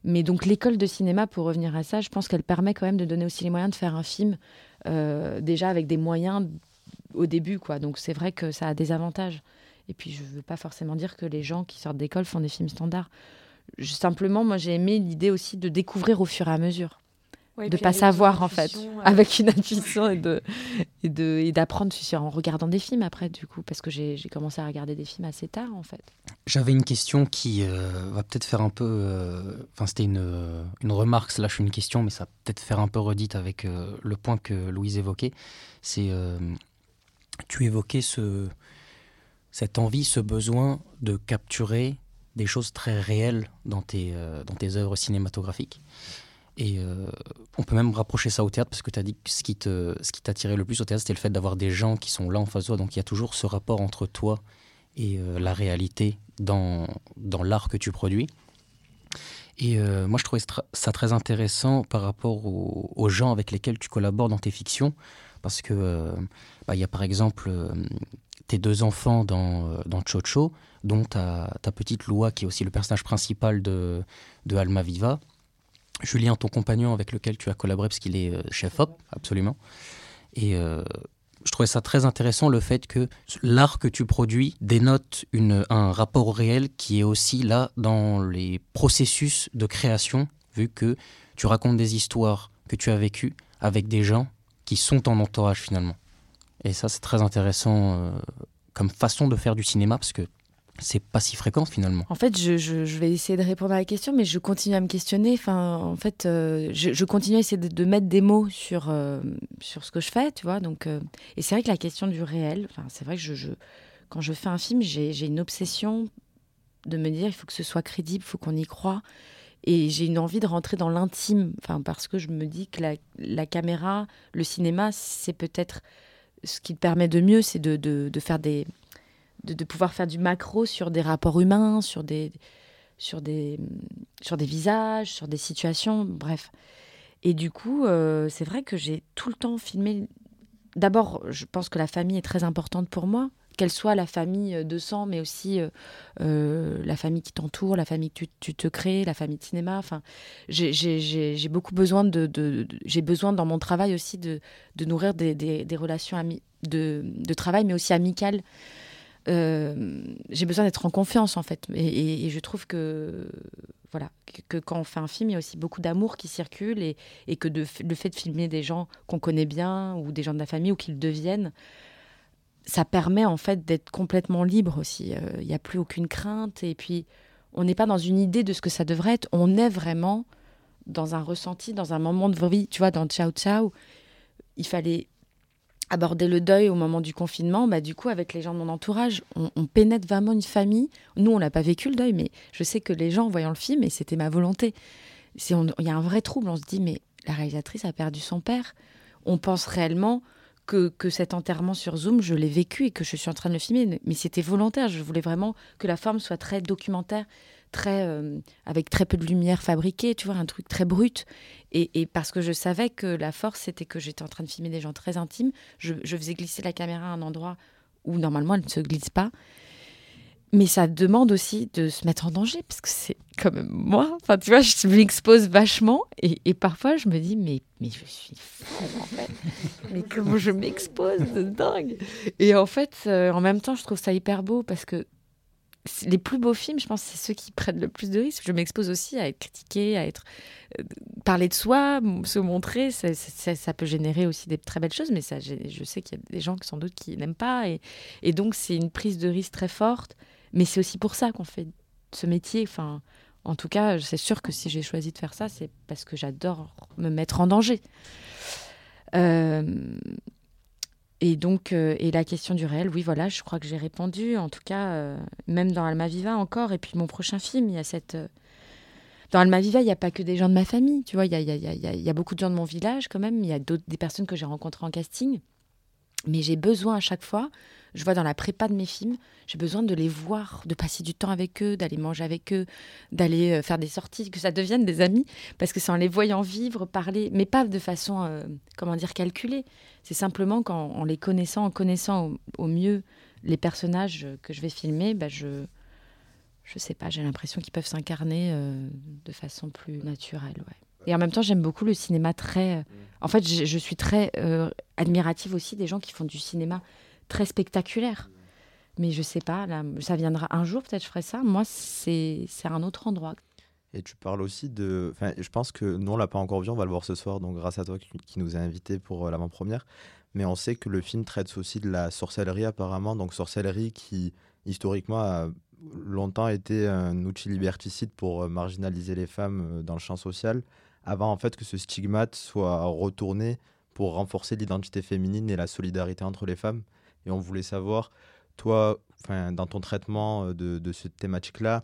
mais donc l'école de cinéma, pour revenir à ça, je pense qu'elle permet quand même de donner aussi les moyens de faire un film, euh, déjà avec des moyens au début. quoi. Donc c'est vrai que ça a des avantages. Et puis, je ne veux pas forcément dire que les gens qui sortent d'école font des films standards. simplement, moi, j'ai aimé l'idée aussi de découvrir au fur et à mesure. De de pas savoir, en fait, euh. avec une <laughs> intuition et de et de et d'apprendre en regardant des films après, du coup, parce que j'ai commencé à regarder des films assez tard, en fait. J'avais une question qui euh, va peut-être faire un peu. Euh, enfin, c'était une, une remarque slash une question, mais ça va peut-être faire un peu redite avec le point que Louise évoquait. C'est. tu évoquais ce cette envie, ce besoin de capturer des choses très réelles dans tes, euh, dans tes œuvres cinématographiques. Et euh, on peut même rapprocher ça au théâtre, parce que tu as dit que ce qui t'attirait le plus au théâtre, c'était le fait d'avoir des gens qui sont là en face de toi. Donc il y a toujours ce rapport entre toi et euh, la réalité dans, dans l'art que tu produis. Et moi, je trouvais ça très intéressant par rapport aux, gens avec lesquels tu collabores dans tes fictions, parce que bah, il y a par exemple tes deux enfants dans, euh, dans Chocho, dont ta, ta petite Loua, qui est aussi le personnage principal de, de Alma Viva. Julien, ton compagnon avec lequel tu as collaboré, parce qu'il est euh, chef-op, absolument. Et euh, je trouvais ça très intéressant, le fait que l'art que tu produis dénote un rapport réel qui est aussi là dans les processus de création, vu que tu racontes des histoires que tu as vécues avec des gens qui sont en entourage finalement. Et ça, c'est très intéressant euh, comme façon de faire du cinéma parce que c'est pas si fréquent finalement. En fait, je, vais essayer de répondre à la question, mais je continue à me questionner. Enfin, en fait, euh, je, continue à essayer de, mettre des mots sur, euh, sur ce que je fais, tu vois. Donc, et c'est vrai que la question du réel, enfin, c'est vrai que je, quand je fais un film, j'ai une obsession de me dire il faut que ce soit crédible, il faut qu'on y croit. Et j'ai une envie de rentrer dans l'intime, enfin, parce que je me dis que la, la caméra, le cinéma, c'est peut-être ce qui te permet de mieux, c'est de, de, faire des, de, pouvoir faire du macro sur des rapports humains, sur des, sur des, sur des visages, sur des situations, bref. Et du coup, euh, c'est vrai que j'ai tout le temps filmé. D'abord, je pense que la famille est très importante pour moi qu'elle soit la famille euh, de sang, mais aussi euh, la famille qui t'entoure, la famille que tu, te crées, la famille de cinéma. Enfin, j'ai beaucoup besoin de, j'ai besoin dans mon travail aussi de, nourrir des, relations de, de, travail, mais aussi amicales. J'ai besoin d'être en confiance en fait, et, je trouve que voilà que, quand on fait un film, il y a aussi beaucoup d'amour qui circule et, et que de, le fait de filmer des gens qu'on connaît bien ou des gens de la famille ou qu'ils deviennent, ça permet en fait d'être complètement libre aussi. Euh, il n'y a plus aucune crainte et puis on n'est pas dans une idée de ce que ça devrait être. On est vraiment dans un ressenti, dans un moment de vie. Tu vois, dans Ciao Ciao, il fallait aborder le deuil au moment du confinement. Bah, du coup, avec les gens de mon entourage, on, pénètre vraiment une famille. Nous, on n'a pas vécu le deuil, mais je sais que les gens, en voyant le film, et c'était ma volonté, il y a un vrai trouble. On se dit, mais la réalisatrice a perdu son père. On pense réellement que, cet enterrement sur Zoom, je l'ai vécu et que je suis en train de le filmer. Mais c'était volontaire. Je voulais vraiment que la forme soit très documentaire, très euh, avec très peu de lumière fabriquée, tu vois, un truc très brut. Et, parce que je savais que la force, c'était que j'étais en train de filmer des gens très intimes. Je, faisais glisser la caméra à un endroit où normalement elle ne se glisse pas. mais ça demande aussi de se mettre en danger, parce que c'est quand même moi. Enfin, tu vois, je m'expose vachement, et, et, parfois je me dis, mais, mais je suis fou, en fait. <laughs> mais comment je m'expose de dingue? Et en fait, euh, en même temps, je trouve ça hyper beau, parce que les plus beaux films, je pense, c'est ceux qui prennent le plus de risques. Je m'expose aussi à être critiqué, à être euh, parler de soi, se montrer. Ça, peut générer aussi des très belles choses, mais ça, je sais qu'il y a des gens sans doute qui n'aiment pas, et, et donc c'est une prise de risque très forte. Mais c'est aussi pour ça qu'on fait ce métier. Enfin, en tout cas, c'est sûr que si j'ai choisi de faire ça, c'est parce que j'adore me mettre en danger. Euh, et donc, euh, et la question du réel, oui, voilà, je crois que j'ai répondu. En tout cas, euh, même dans Alma Viva encore. Et puis mon prochain film, il y a cette. Dans Alma Viva, il n'y a pas que des gens de ma famille, tu vois. Il y a, y, a, beaucoup de gens de mon village quand même. Il y a d'autres, des personnes que j'ai rencontrées en casting. Mais j'ai besoin à chaque fois je vois dans la prépa de mes films, j'ai besoin de les voir, de passer du temps avec eux, d'aller manger avec eux, d'aller euh, faire des sorties, que ça devienne des amis, parce que c'est en les voyant vivre, parler, mais pas de façon, euh, comment dire, calculée. C'est simplement qu'en les connaissant, en connaissant au, mieux les personnages que je vais filmer, bah je, je sais pas, j'ai l'impression qu'ils peuvent s'incarner euh, de façon plus naturelle. Ouais. Et en même temps, j'aime beaucoup le cinéma très. En fait, je, je suis très admirative aussi des gens qui font du cinéma très spectaculaire. Mais je sais pas, là, ça viendra un jour, peut-être je ferai ça. Moi, c'est un autre endroit. Et tu parles aussi de. Enfin, je pense que nous, on l'a pas encore vu, on va le voir ce soir, donc grâce à toi qui, nous a invités pour euh, l'avant-première. Mais on sait que le film traite aussi de la sorcellerie, apparemment. Donc, sorcellerie qui, historiquement, a longtemps été un outil liberticide pour euh, marginaliser les femmes euh, dans le champ social, avant en fait que ce stigmate soit retourné pour renforcer l'identité féminine et la solidarité entre les femmes. Et on voulait savoir, toi, dans ton traitement euh, de, cette thématique-là,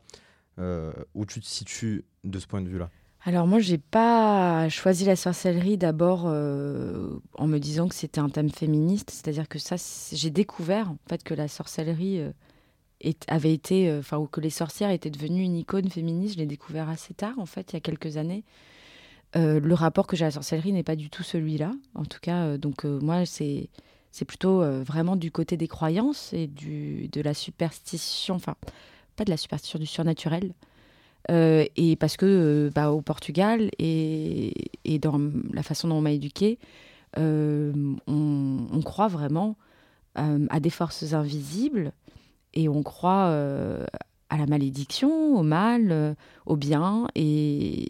euh, où tu te situes de ce point de vue-là? Alors moi, j'ai pas choisi la sorcellerie d'abord euh, en me disant que c'était un thème féministe, c'est-à-dire que ça, j'ai découvert en fait que la sorcellerie avait été, enfin ou que les sorcières étaient devenues une icône féministe. Je l'ai découvert assez tard, en fait, il y a quelques années. Le rapport que j'ai à la sorcellerie n'est pas du tout celui-là, en tout cas. donc moi, c'est c'est plutôt euh, vraiment du côté des croyances et du, de la superstition, enfin, pas de la superstition, du surnaturel. Euh, et parce que euh, bah, au Portugal et, et, dans la façon dont on m'a éduqué, on, on, croit vraiment à des forces invisibles et on croit à la malédiction, au mal, au bien, et,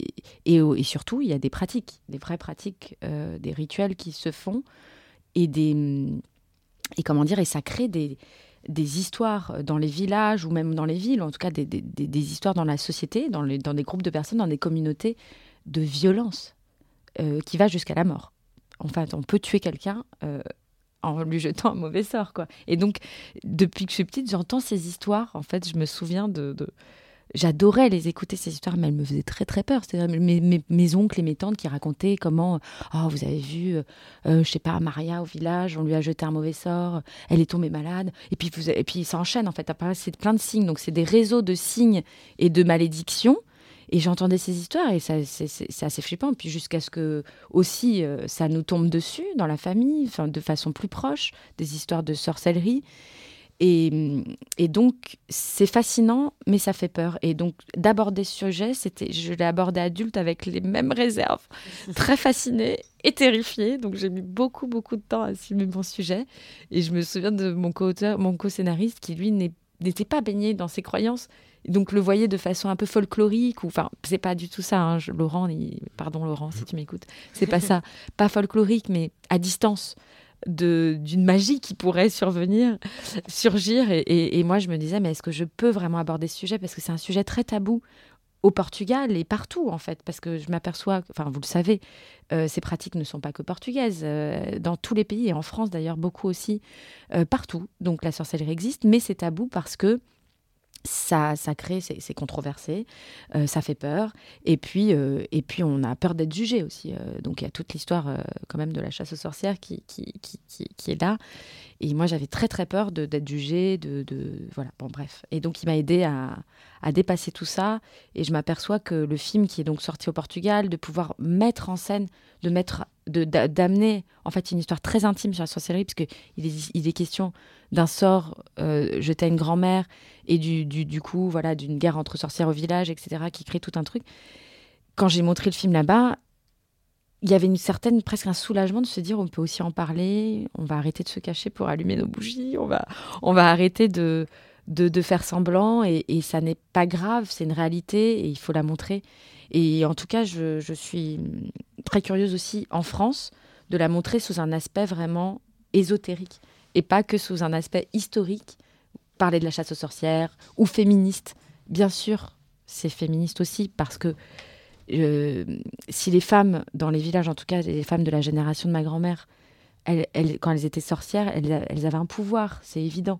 et, et, surtout, il y a des pratiques, des vraies pratiques, des rituels qui se font et des et comment dire et ça crée des des histoires dans les villages ou même dans les villes, en tout cas des, des, histoires dans la société, dans, les, dans des groupes de personnes, dans des communautés de violence euh, qui va jusqu'à la mort. En fait, on peut tuer quelqu'un euh, en lui jetant un mauvais sort, quoi. Et donc, depuis que je suis petite, j'entends ces histoires. En fait, je me souviens de, j'adorais les écouter ces histoires, mais elles me faisaient très très peur. C'était mes, mes, mes, oncles et mes tantes qui racontaient comment, oh vous avez vu, euh, je sais pas, Maria au village, on lui a jeté un mauvais sort, elle est tombée malade, et puis vous, et puis ça enchaîne en fait. C'est plein de signes, donc c'est des réseaux de signes et de malédictions. Et j'entendais ces histoires et c'est assez flippant. Puis jusqu'à ce que aussi euh, ça nous tombe dessus dans la famille, enfin de façon plus proche, des histoires de sorcellerie. Et, et, donc, c'est fascinant, mais ça fait peur. Et donc, d'aborder ce sujet, c'était, je l'ai abordé adulte avec les mêmes réserves, <laughs> très fascinée et terrifiée. Donc, j'ai mis beaucoup, beaucoup de temps à assumer mon sujet. Et je me souviens de mon co-auteur, mon co-scénariste, qui lui n'était pas baigné dans ses croyances. Donc, le voyait de façon un peu folklorique, ou enfin, c'est pas du tout ça, hein, Laurent, pardon Laurent, si tu m'écoutes, c'est pas ça, <laughs> pas folklorique, mais à distance d'une magie qui pourrait survenir, surgir. Et, moi, je me disais, mais est-ce que je peux vraiment aborder ce sujet? Parce que c'est un sujet très tabou au Portugal et partout, en fait. Parce que je m'aperçois, enfin, vous le savez, euh, ces pratiques ne sont pas que portugaises. Euh, dans tous les pays, et en France d'ailleurs, beaucoup aussi, euh, partout. Donc la sorcellerie existe, mais c'est tabou parce que ça, ça crée, c'est controversé, euh, ça fait peur, et puis, euh, et puis on a peur d'être jugé aussi. Euh, donc il y a toute l'histoire quand même de la chasse aux sorcières qui, qui, qui, qui est là. Et moi j'avais très très peur d'être jugé, de, de, voilà, bon bref. Et donc il m'a aidé à, à, dépasser tout ça, et je m'aperçois que le film qui est donc sorti au Portugal, de pouvoir mettre en scène, de mettre d'amener en fait une histoire très intime sur la sorcellerie, parce qu'il est, il est question d'un sort euh, jeté à une grand-mère et du, du, du, coup voilà d'une guerre entre sorcières au village, etc., qui crée tout un truc. Quand j'ai montré le film là-bas, il y avait une certaine, presque un soulagement de se dire on peut aussi en parler, on va arrêter de se cacher pour allumer nos bougies, on va, on va arrêter de, de, de faire semblant et, et ça n'est pas grave, c'est une réalité et il faut la montrer. Et en tout cas, je, je, suis très curieuse aussi en France de la montrer sous un aspect vraiment ésotérique et pas que sous un aspect historique, parler de la chasse aux sorcières ou féministe. Bien sûr, c'est féministe aussi parce que euh, si les femmes dans les villages, en tout cas les femmes de la génération de ma grand-mère, elles, quand elles étaient sorcières, elles, elles avaient un pouvoir, c'est évident.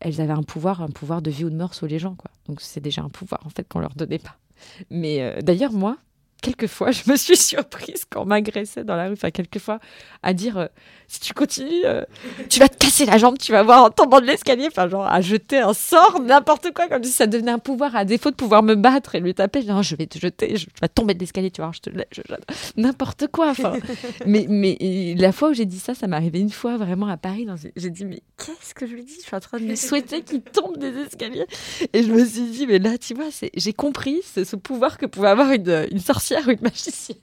Elles avaient un pouvoir, un pouvoir de vie ou de mort sur les gens, quoi. Donc c'est déjà un pouvoir en fait qu'on leur donnait pas. Mais euh, d'ailleurs moi, quelquefois, je me suis surprise quand on m'agressait dans la rue, enfin, quelquefois, à dire euh, si tu continues, euh, tu vas te casser la jambe, tu vas voir en tombant de l'escalier, enfin, genre, à jeter un sort, n'importe quoi, comme si ça devenait un pouvoir, à défaut de pouvoir me battre et lui taper, non, je vais te jeter, je, tu vas tomber de l'escalier, tu vois, je te je, je, n'importe quoi, enfin. <laughs> mais, mais la fois où j'ai dit ça, ça m'est arrivé une fois vraiment à Paris, j'ai dit, mais qu'est-ce que je lui dis? Je suis en train de lui souhaiter qu'il tombe des escaliers. Et je me suis dit, mais là, tu vois, j'ai compris ce, ce pouvoir que pouvait avoir une, une sorcière ou une magicienne.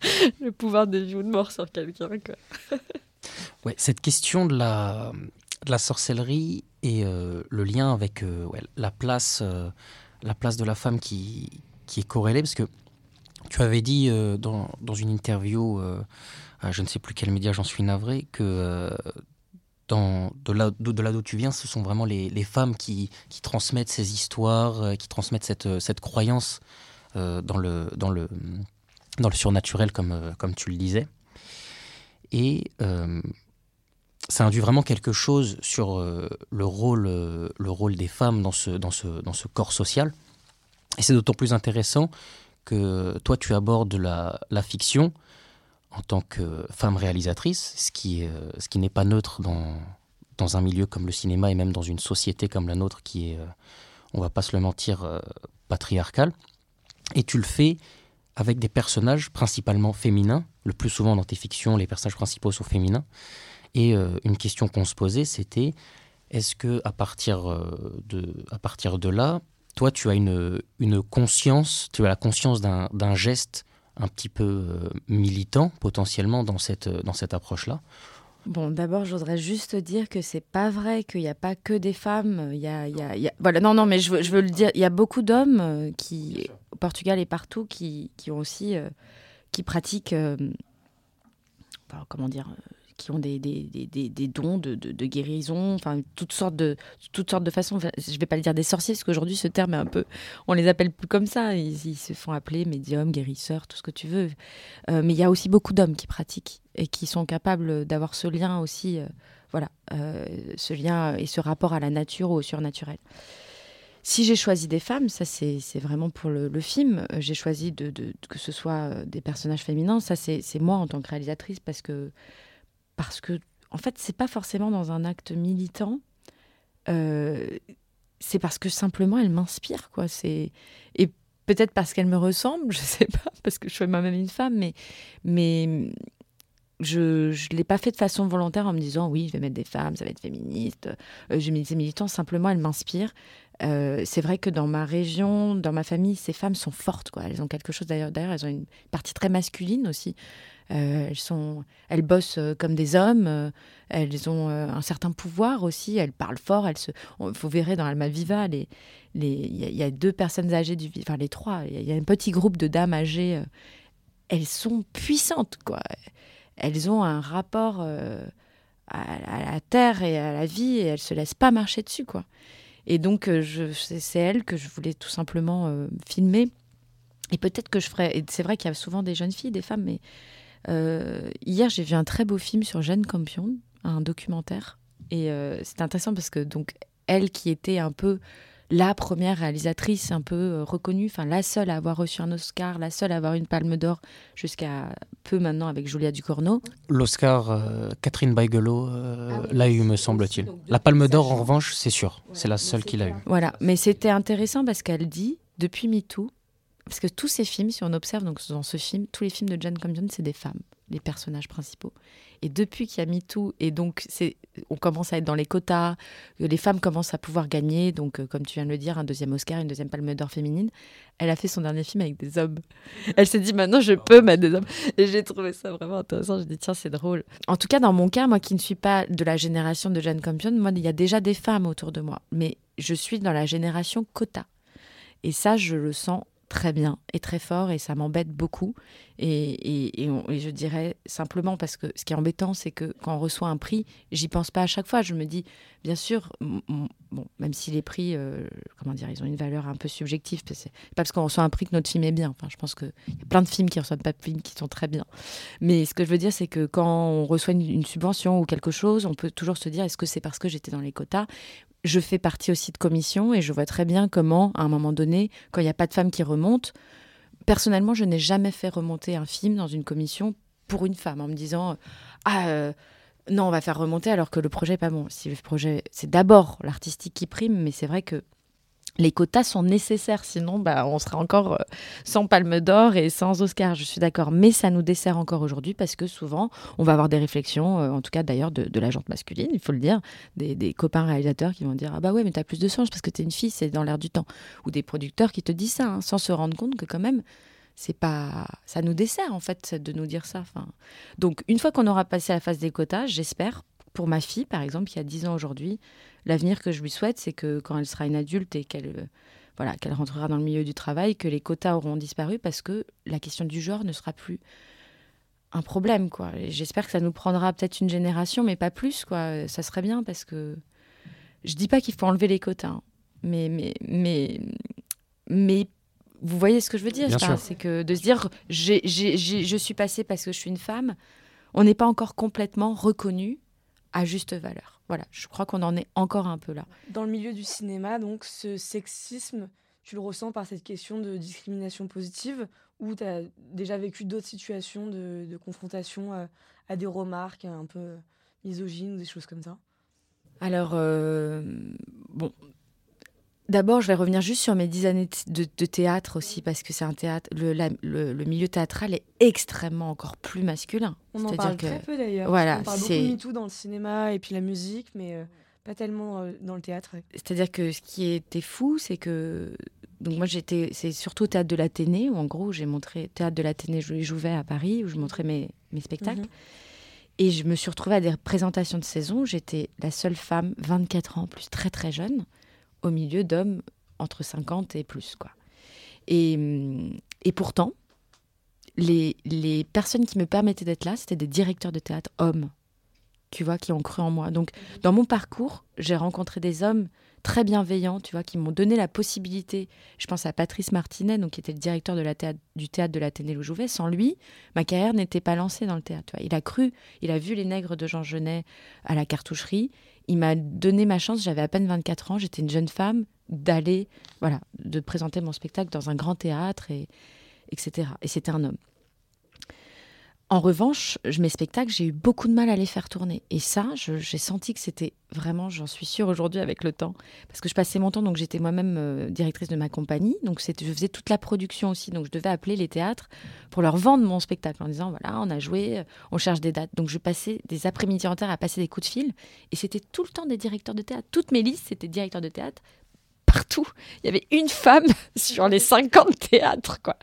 <laughs> le pouvoir de vie ou de mort sur quelqu'un. <laughs> ouais, cette question de la, sorcellerie et euh, le lien avec euh, la, place, euh, la place de la femme qui, est corrélée, parce que tu avais dit dans, une interview, à je ne sais plus quel média, j'en suis navré, que de, là, d'où tu viens, ce sont vraiment les, femmes qui, transmettent ces histoires, qui transmettent cette, croyance dans, le, dans, le, dans le surnaturel, comme, euh, comme tu le disais. Et euh, ça induit vraiment quelque chose sur le, rôle, le rôle des femmes dans ce, dans ce, dans ce corps social. Et c'est d'autant plus intéressant que toi, tu abordes la, la fiction en tant que femme réalisatrice, ce qui, ce qui n'est pas neutre dans, dans un milieu comme le cinéma et même dans une société comme la nôtre qui est, on va pas se le mentir, patriarcale. Et tu le fais avec des personnages principalement féminins. Le plus souvent dans tes fictions, les personnages principaux sont féminins. Et euh, une question qu'on se posait, c'était est-ce que à partir euh, de, à partir de là, toi, tu as une, une conscience, tu as la conscience d'un geste un petit peu euh, militant potentiellement dans cette, dans cette approche-là? Bon, d'abord, je voudrais juste dire que c'est pas vrai qu'il n'y a pas que des femmes. Il y a, il y a, il y a... Voilà, non, non, mais je veux, je veux le dire. Il y a beaucoup d'hommes qui, Portugal et partout, qui, qui ont aussi, euh, qui pratiquent, euh, comment dire, qui ont des, des, des, des dons de, de, guérison, enfin toutes sortes de toutes sortes de façons. Je vais pas le dire des sorciers parce qu'aujourd'hui ce terme est un peu, on les appelle plus comme ça. Ils, ils se font appeler médiums, guérisseurs, tout ce que tu veux. Euh, mais il y a aussi beaucoup d'hommes qui pratiquent et qui sont capables d'avoir ce lien aussi, euh, voilà, euh, ce lien et ce rapport à la nature ou au surnaturel. Si j'ai choisi des femmes, ça c'est vraiment pour le, film. J'ai choisi de, que ce soit des personnages féminins. Ça c'est moi en tant que réalisatrice parce que parce que, en fait, c'est pas forcément dans un acte militant. Euh, c'est parce que simplement elle m'inspire, quoi. C'est et peut-être parce qu'elle me ressemble, <laughs> je sais pas, parce que je suis moi-même une femme, mais mais je ne l'ai pas fait de façon volontaire en me disant oui, je vais mettre des femmes, ça va être féministe. Euh, je mets des militants, simplement elle m'inspire. Euh, c'est vrai que dans ma région, dans ma famille, ces femmes sont fortes, quoi. Elles ont quelque chose d'ailleurs. D'ailleurs, elles ont une partie très masculine aussi. Euh, elles, sont, elles bossent euh, comme des hommes, elles ont un certain pouvoir aussi, elles parlent fort. Elles se, vous verrez dans Alma Viva, il les, les, y, y, a deux personnes âgées, du, enfin les trois, il y, a un petit groupe de dames âgées. elles sont puissantes, quoi. Elles ont un rapport à, à, la terre et à la vie et elles se laissent pas marcher dessus, quoi. Et donc, c'est elles que je voulais tout simplement filmer. Et peut-être que je ferais. C'est vrai qu'il y a souvent des jeunes filles, des femmes, mais euh, hier, j'ai vu un très beau film sur Jeanne Campion, un documentaire. Et euh, c'est intéressant parce que, donc, elle qui était un peu la première réalisatrice un peu euh, reconnue, enfin la seule à avoir reçu un Oscar, la seule à avoir une Palme d'Or jusqu'à peu maintenant avec Julia Ducorneau. L'Oscar, euh, Catherine Baigelot euh, ah oui, l'a eu, me semble-t-il. La Palme d'Or, en revanche, c'est sûr, ouais, c'est la seule qu'il a eu. Voilà, mais c'était intéressant parce qu'elle dit, depuis MeToo, parce que tous ces films, si on observe donc dans ce film, tous les films de Jane Campion, c'est des femmes, les personnages principaux. Et depuis qu'il y a MeToo, et donc on commence à être dans les quotas, les femmes commencent à pouvoir gagner, donc euh, comme tu viens de le dire, un deuxième Oscar, une deuxième Palme d'Or féminine. Elle a fait son dernier film avec des hommes. <laughs> Elle s'est dit maintenant je peux mettre des hommes. Et j'ai trouvé ça vraiment intéressant. J'ai dit tiens c'est drôle. En tout cas dans mon cas, moi qui ne suis pas de la génération de Jane Campion, moi il y a déjà des femmes autour de moi, mais je suis dans la génération quota. Et ça je le sens très bien et très fort et ça m'embête beaucoup. Et, et, je dirais simplement parce que ce qui est embêtant, c'est que quand on reçoit un prix, j'y pense pas à chaque fois. Je me dis, bien sûr, bon, même si les prix, euh, comment dire, ils ont une valeur un peu subjective, c'est pas parce qu'on reçoit un prix que notre film est bien. Enfin, je pense qu'il y a plein de films qui reçoivent pas de films qui sont très bien. Mais ce que je veux dire, c'est que quand on reçoit une subvention ou quelque chose, on peut toujours se dire, est-ce que c'est parce que j'étais dans les quotas je fais partie aussi de commission et je vois très bien comment, à un moment donné, quand il n'y a pas de femme qui remonte, personnellement, je n'ai jamais fait remonter un film dans une commission pour une femme en me disant Ah, euh, non, on va faire remonter alors que le projet n'est pas bon. Si le projet, c'est d'abord l'artistique qui prime, mais c'est vrai que les quotas sont nécessaires, sinon bah, on sera encore euh, sans palme d'or et sans Oscar, je suis d'accord. Mais ça nous dessert encore aujourd'hui parce que souvent, on va avoir des réflexions, euh, en tout cas d'ailleurs de, la jante masculine, il faut le dire, des, copains réalisateurs qui vont dire Ah bah ouais, mais t'as plus de sens parce que t'es une fille, c'est dans l'air du temps. Ou des producteurs qui te disent ça, hein, sans se rendre compte que quand même, c'est pas ça nous dessert en fait de nous dire ça. Enfin, donc une fois qu'on aura passé la phase des quotas, j'espère, pour ma fille par exemple, qui a 10 ans aujourd'hui, l'avenir que je lui souhaite, c'est que quand elle sera une adulte et qu'elle euh, voilà, qu'elle rentrera dans le milieu du travail, que les quotas auront disparu parce que la question du genre ne sera plus un problème. quoi. J'espère que ça nous prendra peut-être une génération, mais pas plus. quoi. Ça serait bien parce que je dis pas qu'il faut enlever les quotas, hein. mais, mais, mais, mais vous voyez ce que je veux dire C'est que de se dire je suis passée parce que je suis une femme, on n'est pas encore complètement reconnu à juste valeur. Voilà, je crois qu'on en est encore un peu là. Dans le milieu du cinéma, donc, ce sexisme, tu le ressens par cette question de discrimination positive ou tu as déjà vécu d'autres situations de, confrontation à, à, des remarques un peu misogynes ou des choses comme ça? Alors, euh, bon, D'abord, je vais revenir juste sur mes dix années de, théâtre aussi, parce que c'est un théâtre. Le, le, milieu théâtral est extrêmement encore plus masculin. On en parle très peu d'ailleurs. Voilà, on parle beaucoup tout dans le cinéma et puis la musique, mais euh, pas tellement euh, dans le théâtre. C'est-à-dire que ce qui était fou, c'est que donc moi j'étais, c'est surtout au théâtre de l'Athénée où en gros j'ai montré théâtre de l'Athénée, je jouais à Paris où je montrais mes, mes spectacles. Mhm. Et je me suis retrouvée à des présentations de saison. J'étais la seule femme, 24 ans, plus très très jeune au milieu d'hommes entre 50 et plus. Quoi. Et, et pourtant, les, les, personnes qui me permettaient d'être là, c'était des directeurs de théâtre hommes, tu vois, qui ont cru en moi. Donc, dans mon parcours, j'ai rencontré des hommes très bienveillants, tu vois, qui m'ont donné la possibilité. Je pense à Patrice Martinet, donc qui était le directeur théâtre, du théâtre de l'Athénée Jouvet. Sans lui, ma carrière n'était pas lancée dans le théâtre. Il a cru, il a vu les nègres de Jean Genet à la cartoucherie il m'a donné ma chance, j'avais à peine 24 ans, j'étais une jeune femme, d'aller, voilà, de présenter mon spectacle dans un grand théâtre, et, etc. Et c'était un homme. En revanche, mes spectacles, j'ai eu beaucoup de mal à les faire tourner. Et ça, j'ai senti que c'était vraiment, j'en suis sûre aujourd'hui avec le temps, parce que je passais mon temps, donc j'étais moi-même euh, directrice de ma compagnie, donc je faisais toute la production aussi, donc je devais appeler les théâtres pour leur vendre mon spectacle en disant, voilà, on a joué, on cherche des dates. Donc je passais des après-midi entières à passer des coups de fil, et c'était tout le temps des directeurs de théâtre. Toutes mes listes, c'était directeurs de théâtre, Il y avait une femme <laughs> sur les 50 théâtres, quoi.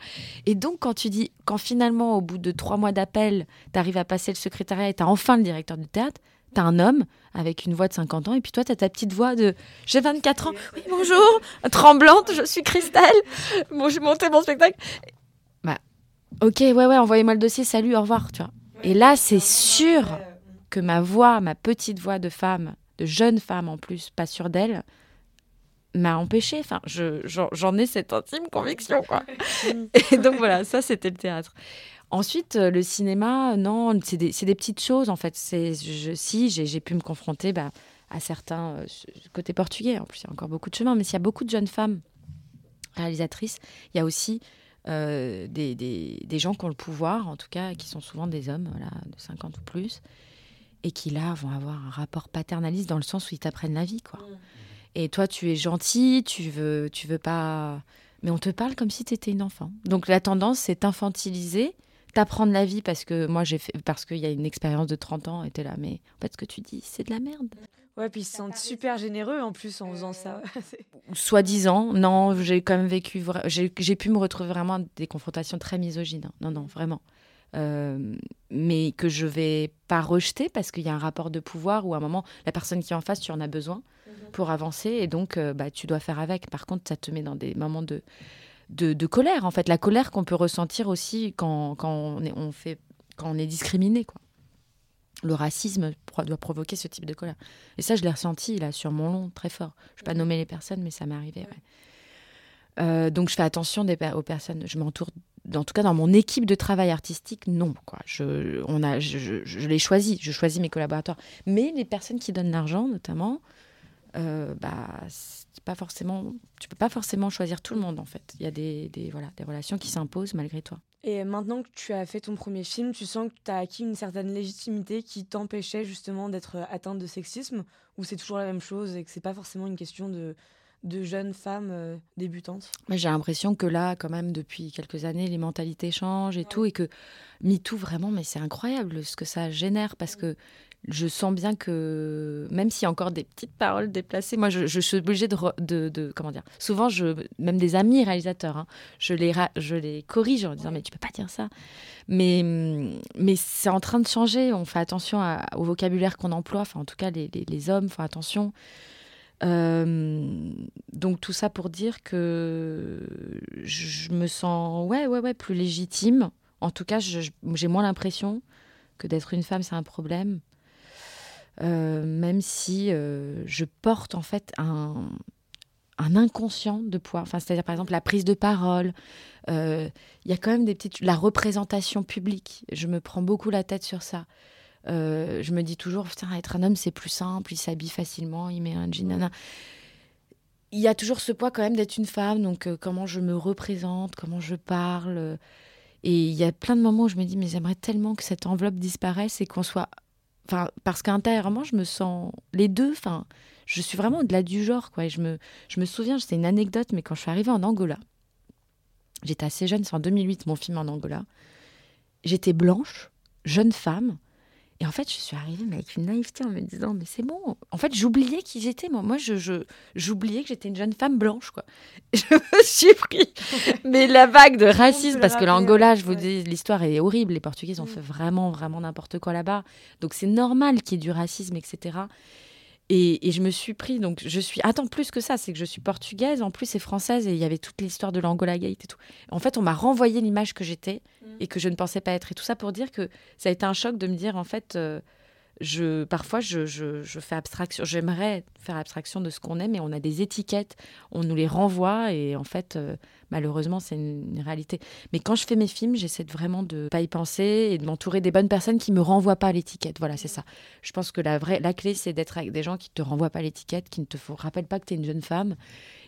Et donc, quand tu dis, quand finalement, au bout de trois mois d'appel, tu arrives à passer le secrétariat et tu as enfin le directeur du théâtre, tu as un homme avec une voix de 50 ans, et puis toi, tu as ta petite voix de j'ai 24 ans, oui, bonjour, tremblante, je suis Christelle, bon, j'ai monté mon spectacle. Bah, ok, ouais, ouais, envoyez-moi le dossier, salut, au revoir, tu vois. Et là, c'est sûr que ma voix, ma petite voix de femme, de jeune femme en plus, pas sûre d'elle, m'a empêché. Enfin, j'en ai cette intime conviction, quoi. <laughs> et donc voilà, ça c'était le théâtre. Ensuite, euh, le cinéma, non, c'est des, des, petites choses en fait. Si j'ai pu me confronter bah, à certains euh, côté portugais. En plus, il y a encore beaucoup de chemin, mais s'il y a beaucoup de jeunes femmes réalisatrices, il y a aussi euh, des, des, des, gens qui ont le pouvoir, en tout cas, qui sont souvent des hommes, voilà, de 50 ou plus, et qui là vont avoir un rapport paternaliste dans le sens où ils t'apprennent la vie, quoi. Et toi, tu es gentil, tu veux, tu veux pas mais on te parle comme si tu étais une enfant. Donc la tendance, c'est t'infantiliser, t'apprendre la vie parce que moi, j'ai fait, parce qu'il y a une expérience de 30 ans, et t'es là, mais en fait, ce que tu dis, c'est de la merde. Ouais, puis ils se sentent super généreux en plus en faisant ça. Soi-disant, non, j'ai quand même vécu, j'ai pu me retrouver vraiment à des confrontations très misogynes. Non, non, vraiment. Euh, mais que je vais pas rejeter parce qu'il y a un rapport de pouvoir où à un moment, la personne qui est en face, tu en as besoin mhm. pour avancer et donc euh, bah, tu dois faire avec. Par contre, ça te met dans des moments de, de, colère, en fait, la colère qu'on peut ressentir aussi quand, quand on, est, on fait, quand on est discriminé. Quoi. Le racisme doit provoquer ce type de colère. Et ça, je l'ai ressenti là sur mon long très fort. Je ne vais pas mhm. nommer les personnes, mais ça m'est arrivé. Euh, donc je fais attention des, aux personnes. Je m'entoure en tout cas dans mon équipe de travail artistique, non. Je, on a, je, les choisis, je choisis mes collaborateurs. Mais les personnes qui donnent l'argent, notamment, euh, bah, pas forcément, tu peux pas forcément choisir tout le monde en fait. Il y a des, des voilà, des relations qui s'imposent malgré toi. Et maintenant que tu as fait ton premier film, tu sens que tu as acquis une certaine légitimité qui t'empêchait justement d'être atteinte de sexisme? Ou c'est toujours la même chose et que c'est pas forcément une question de, de jeunes femmes euh, débutantes J'ai l'impression que là, quand même, depuis quelques années, les mentalités changent et tout, et que MeToo, vraiment, mais c'est incroyable ce que ça génère, parce que je sens bien que, même s'il y a encore des petites paroles déplacées, moi, je, suis obligée de, de, Comment dire Souvent, je, même des amis réalisateurs, hein, je, les je les corrige en disant, mais tu peux pas dire ça. Mais, mais c'est en train de changer, on fait attention au vocabulaire qu'on emploie, enfin, en tout cas, les, les, les hommes font attention. Euh, donc tout ça pour dire que je me sens ouais ouais ouais plus légitime. En tout cas, j'ai moins l'impression que d'être une femme c'est un problème. Euh, même si euh, je porte en fait un, un inconscient de poids. Enfin, c'est-à-dire par exemple la prise de parole. Il y a quand même des petites la représentation publique. Je me prends beaucoup la tête sur ça. Euh, je me dis toujours, être un homme, c'est plus simple, il s'habille facilement, il met un jean, Il y a toujours ce poids quand même d'être une femme, donc euh, comment je me représente, comment je parle. et il y a plein de moments où je me dis, mais j'aimerais tellement que cette enveloppe disparaisse et qu'on soit. Enfin, parce qu'intérieurement, je me sens les deux. Enfin, je suis vraiment au-delà du genre, quoi. Et je me, je me souviens, c'est une anecdote, mais quand je suis arrivée en Angola, j'étais assez jeune, c'est en 2008 mon film en Angola. J'étais blanche, jeune femme, et en fait, je suis arrivée mais avec une naïveté en me disant, mais c'est bon. En fait, j'oubliais qui j'étais. Moi, moi je, j'oubliais que j'étais une jeune femme blanche. Quoi. <laughs> Je me suis pris <laughs> mais la vague de racisme, parce que l'Angola, je vous dis, l'histoire est horrible. Les Portugais ont mm. fait vraiment, vraiment n'importe quoi là-bas. Donc c'est normal qu'il y ait du racisme, etc. Et, je me suis pris, donc je suis. Attends, plus que ça, c'est que je suis portugaise, en plus c'est française, et il y avait toute l'histoire de l'Angola Gate et tout. En fait, on m'a renvoyé l'image que j'étais mm. et que je ne pensais pas être. Et tout ça pour dire que ça a été un choc de me dire, en fait, euh, je, parfois, je, je, fais abstraction. J'aimerais faire abstraction de ce qu'on est, mais on a des étiquettes, on nous les renvoie, et en fait, euh, malheureusement, c'est une, réalité. Mais quand je fais mes films, j'essaie vraiment de pas y penser et de m'entourer des bonnes personnes qui me renvoient pas l'étiquette. Voilà, c'est ça. Je pense que la vraie, la clé, c'est d'être avec des gens qui te renvoient pas l'étiquette, qui ne te rappellent pas que tu es une jeune femme.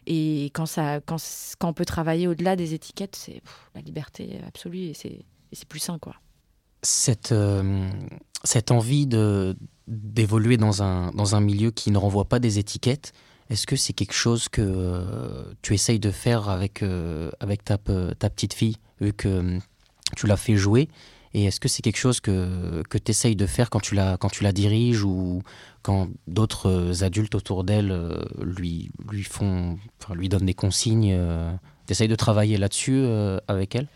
Et quand ça, quand, quand on peut travailler au-delà des étiquettes, c'est la liberté absolue et c'est plus sain, quoi cette, euh, cette envie de, d'évoluer dans un, dans un milieu qui ne renvoie pas des étiquettes, est-ce que c'est quelque chose que euh, tu essayes de faire avec, euh, avec ta, petite fille, vu que tu l'as fait jouer? Et est-ce que c'est quelque chose que, que tu essayes de faire quand tu, la, quand tu la diriges ou quand d'autres adultes autour d'elle lui, lui, font, lui donnent des consignes Tu essayes de travailler là-dessus avec elle?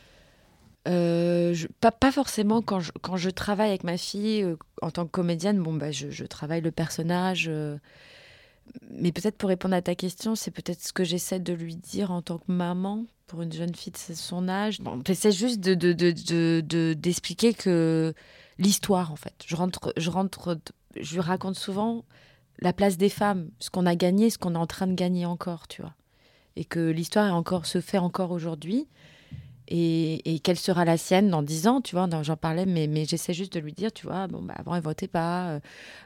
Euh, pas, forcément quand je, quand je travaille avec ma fille euh, en tant que comédienne, bon, bah, je, je travaille le personnage. Euh, mais peut-être pour répondre à ta question, c'est peut-être ce que j'essaie de lui dire en tant que maman pour une jeune fille de son âge. J'essaie juste de, de, de, d'expliquer que l'histoire, en fait. Je rentre, je rentre, je lui raconte souvent la place des femmes, ce qu'on a gagné, ce qu'on est en train de gagner encore, tu vois. Et que l'histoire est encore, se fait encore aujourd'hui et, quelle sera la sienne dans dix ans, tu vois, j'en parlais, mais, j'essaie juste de lui dire, tu vois, bon, bah, avant, elle votait pas, euh,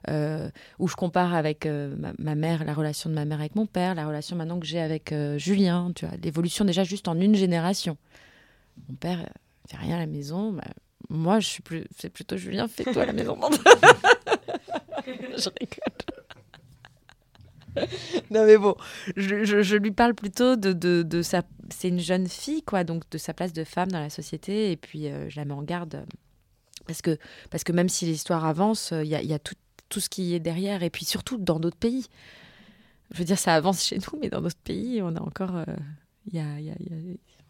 euh, ou je compare avec euh, ma, mère, la relation de ma mère avec mon père, la relation maintenant que j'ai avec Julien, tu vois, l'évolution déjà juste en une génération. Mon père fait rien à la maison, bah, moi, je suis plus, c'est plutôt Julien, fais-toi la maison. <laughs> je rigole. non mais bon, je, lui parle plutôt de, de, sa... C'est une jeune fille, quoi, donc de sa place de femme dans la société, et puis euh, je la mets en garde, parce que, parce que même si l'histoire avance, il y a, y tout, tout, ce qui est derrière, et puis surtout dans d'autres pays. Je veux dire, ça avance chez nous, mais dans d'autres pays, on a encore... Il y a, y a,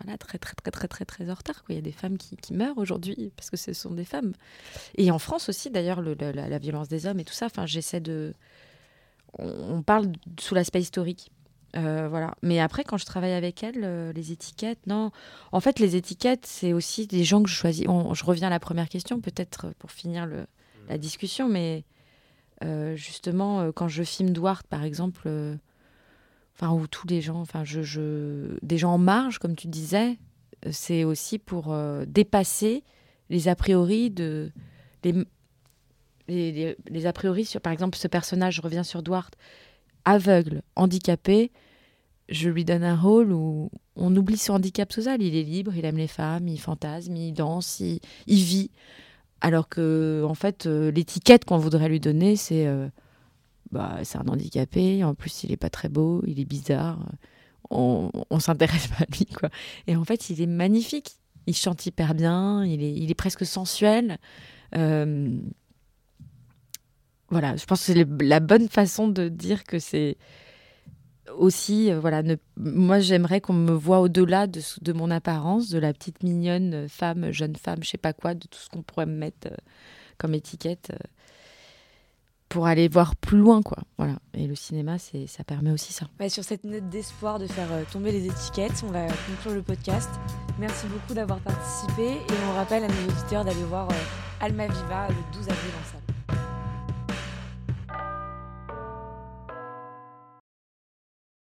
voilà, très, très, très, très, très, très en retard. Il y a des femmes qui, qui meurent aujourd'hui parce que ce sont des femmes. Et en France aussi, d'ailleurs, la, la, violence des hommes et tout ça. Enfin, j'essaie de on, parle sous l'aspect historique. Euh, voilà. Mais après, quand je travaille avec elle, euh, les étiquettes, non. En fait, les étiquettes, c'est aussi des gens que je choisis. je reviens à la première question, peut-être pour finir le, la discussion, mais euh, justement, quand je filme Duarte, par exemple, enfin, ou tous les gens, enfin, je, des gens en marge, comme tu disais, c'est aussi pour dépasser les a priori de les, les, a priori sur, par exemple, ce personnage, je reviens sur Duarte, aveugle, handicapé, je lui donne un rôle où on oublie son handicap social. Il est libre, il aime les femmes, il fantasme, il danse, il, vit. Alors que, en fait, euh, l'étiquette qu'on voudrait lui donner, c'est euh, bah, c'est un handicapé. En plus, il est pas très beau, il est bizarre. On, on s'intéresse pas à lui, quoi. Et en fait, il est magnifique. Il chante hyper bien. Il est, il est presque sensuel. Euh, voilà, je pense que c'est la bonne façon de dire que c'est aussi, euh, voilà, moi j'aimerais qu'on me voit au-delà de, de, mon apparence, de la petite mignonne euh, femme, jeune femme, je sais pas quoi, de tout ce qu'on pourrait me mettre euh, comme étiquette pour aller voir plus loin, quoi. Voilà. Et le cinéma, ça permet aussi ça. sur cette note d'espoir de faire tomber les étiquettes, on va conclure le podcast. Merci beaucoup d'avoir participé et on rappelle à nos auditeurs d'aller voir Alma Viva le 12 avril en salle.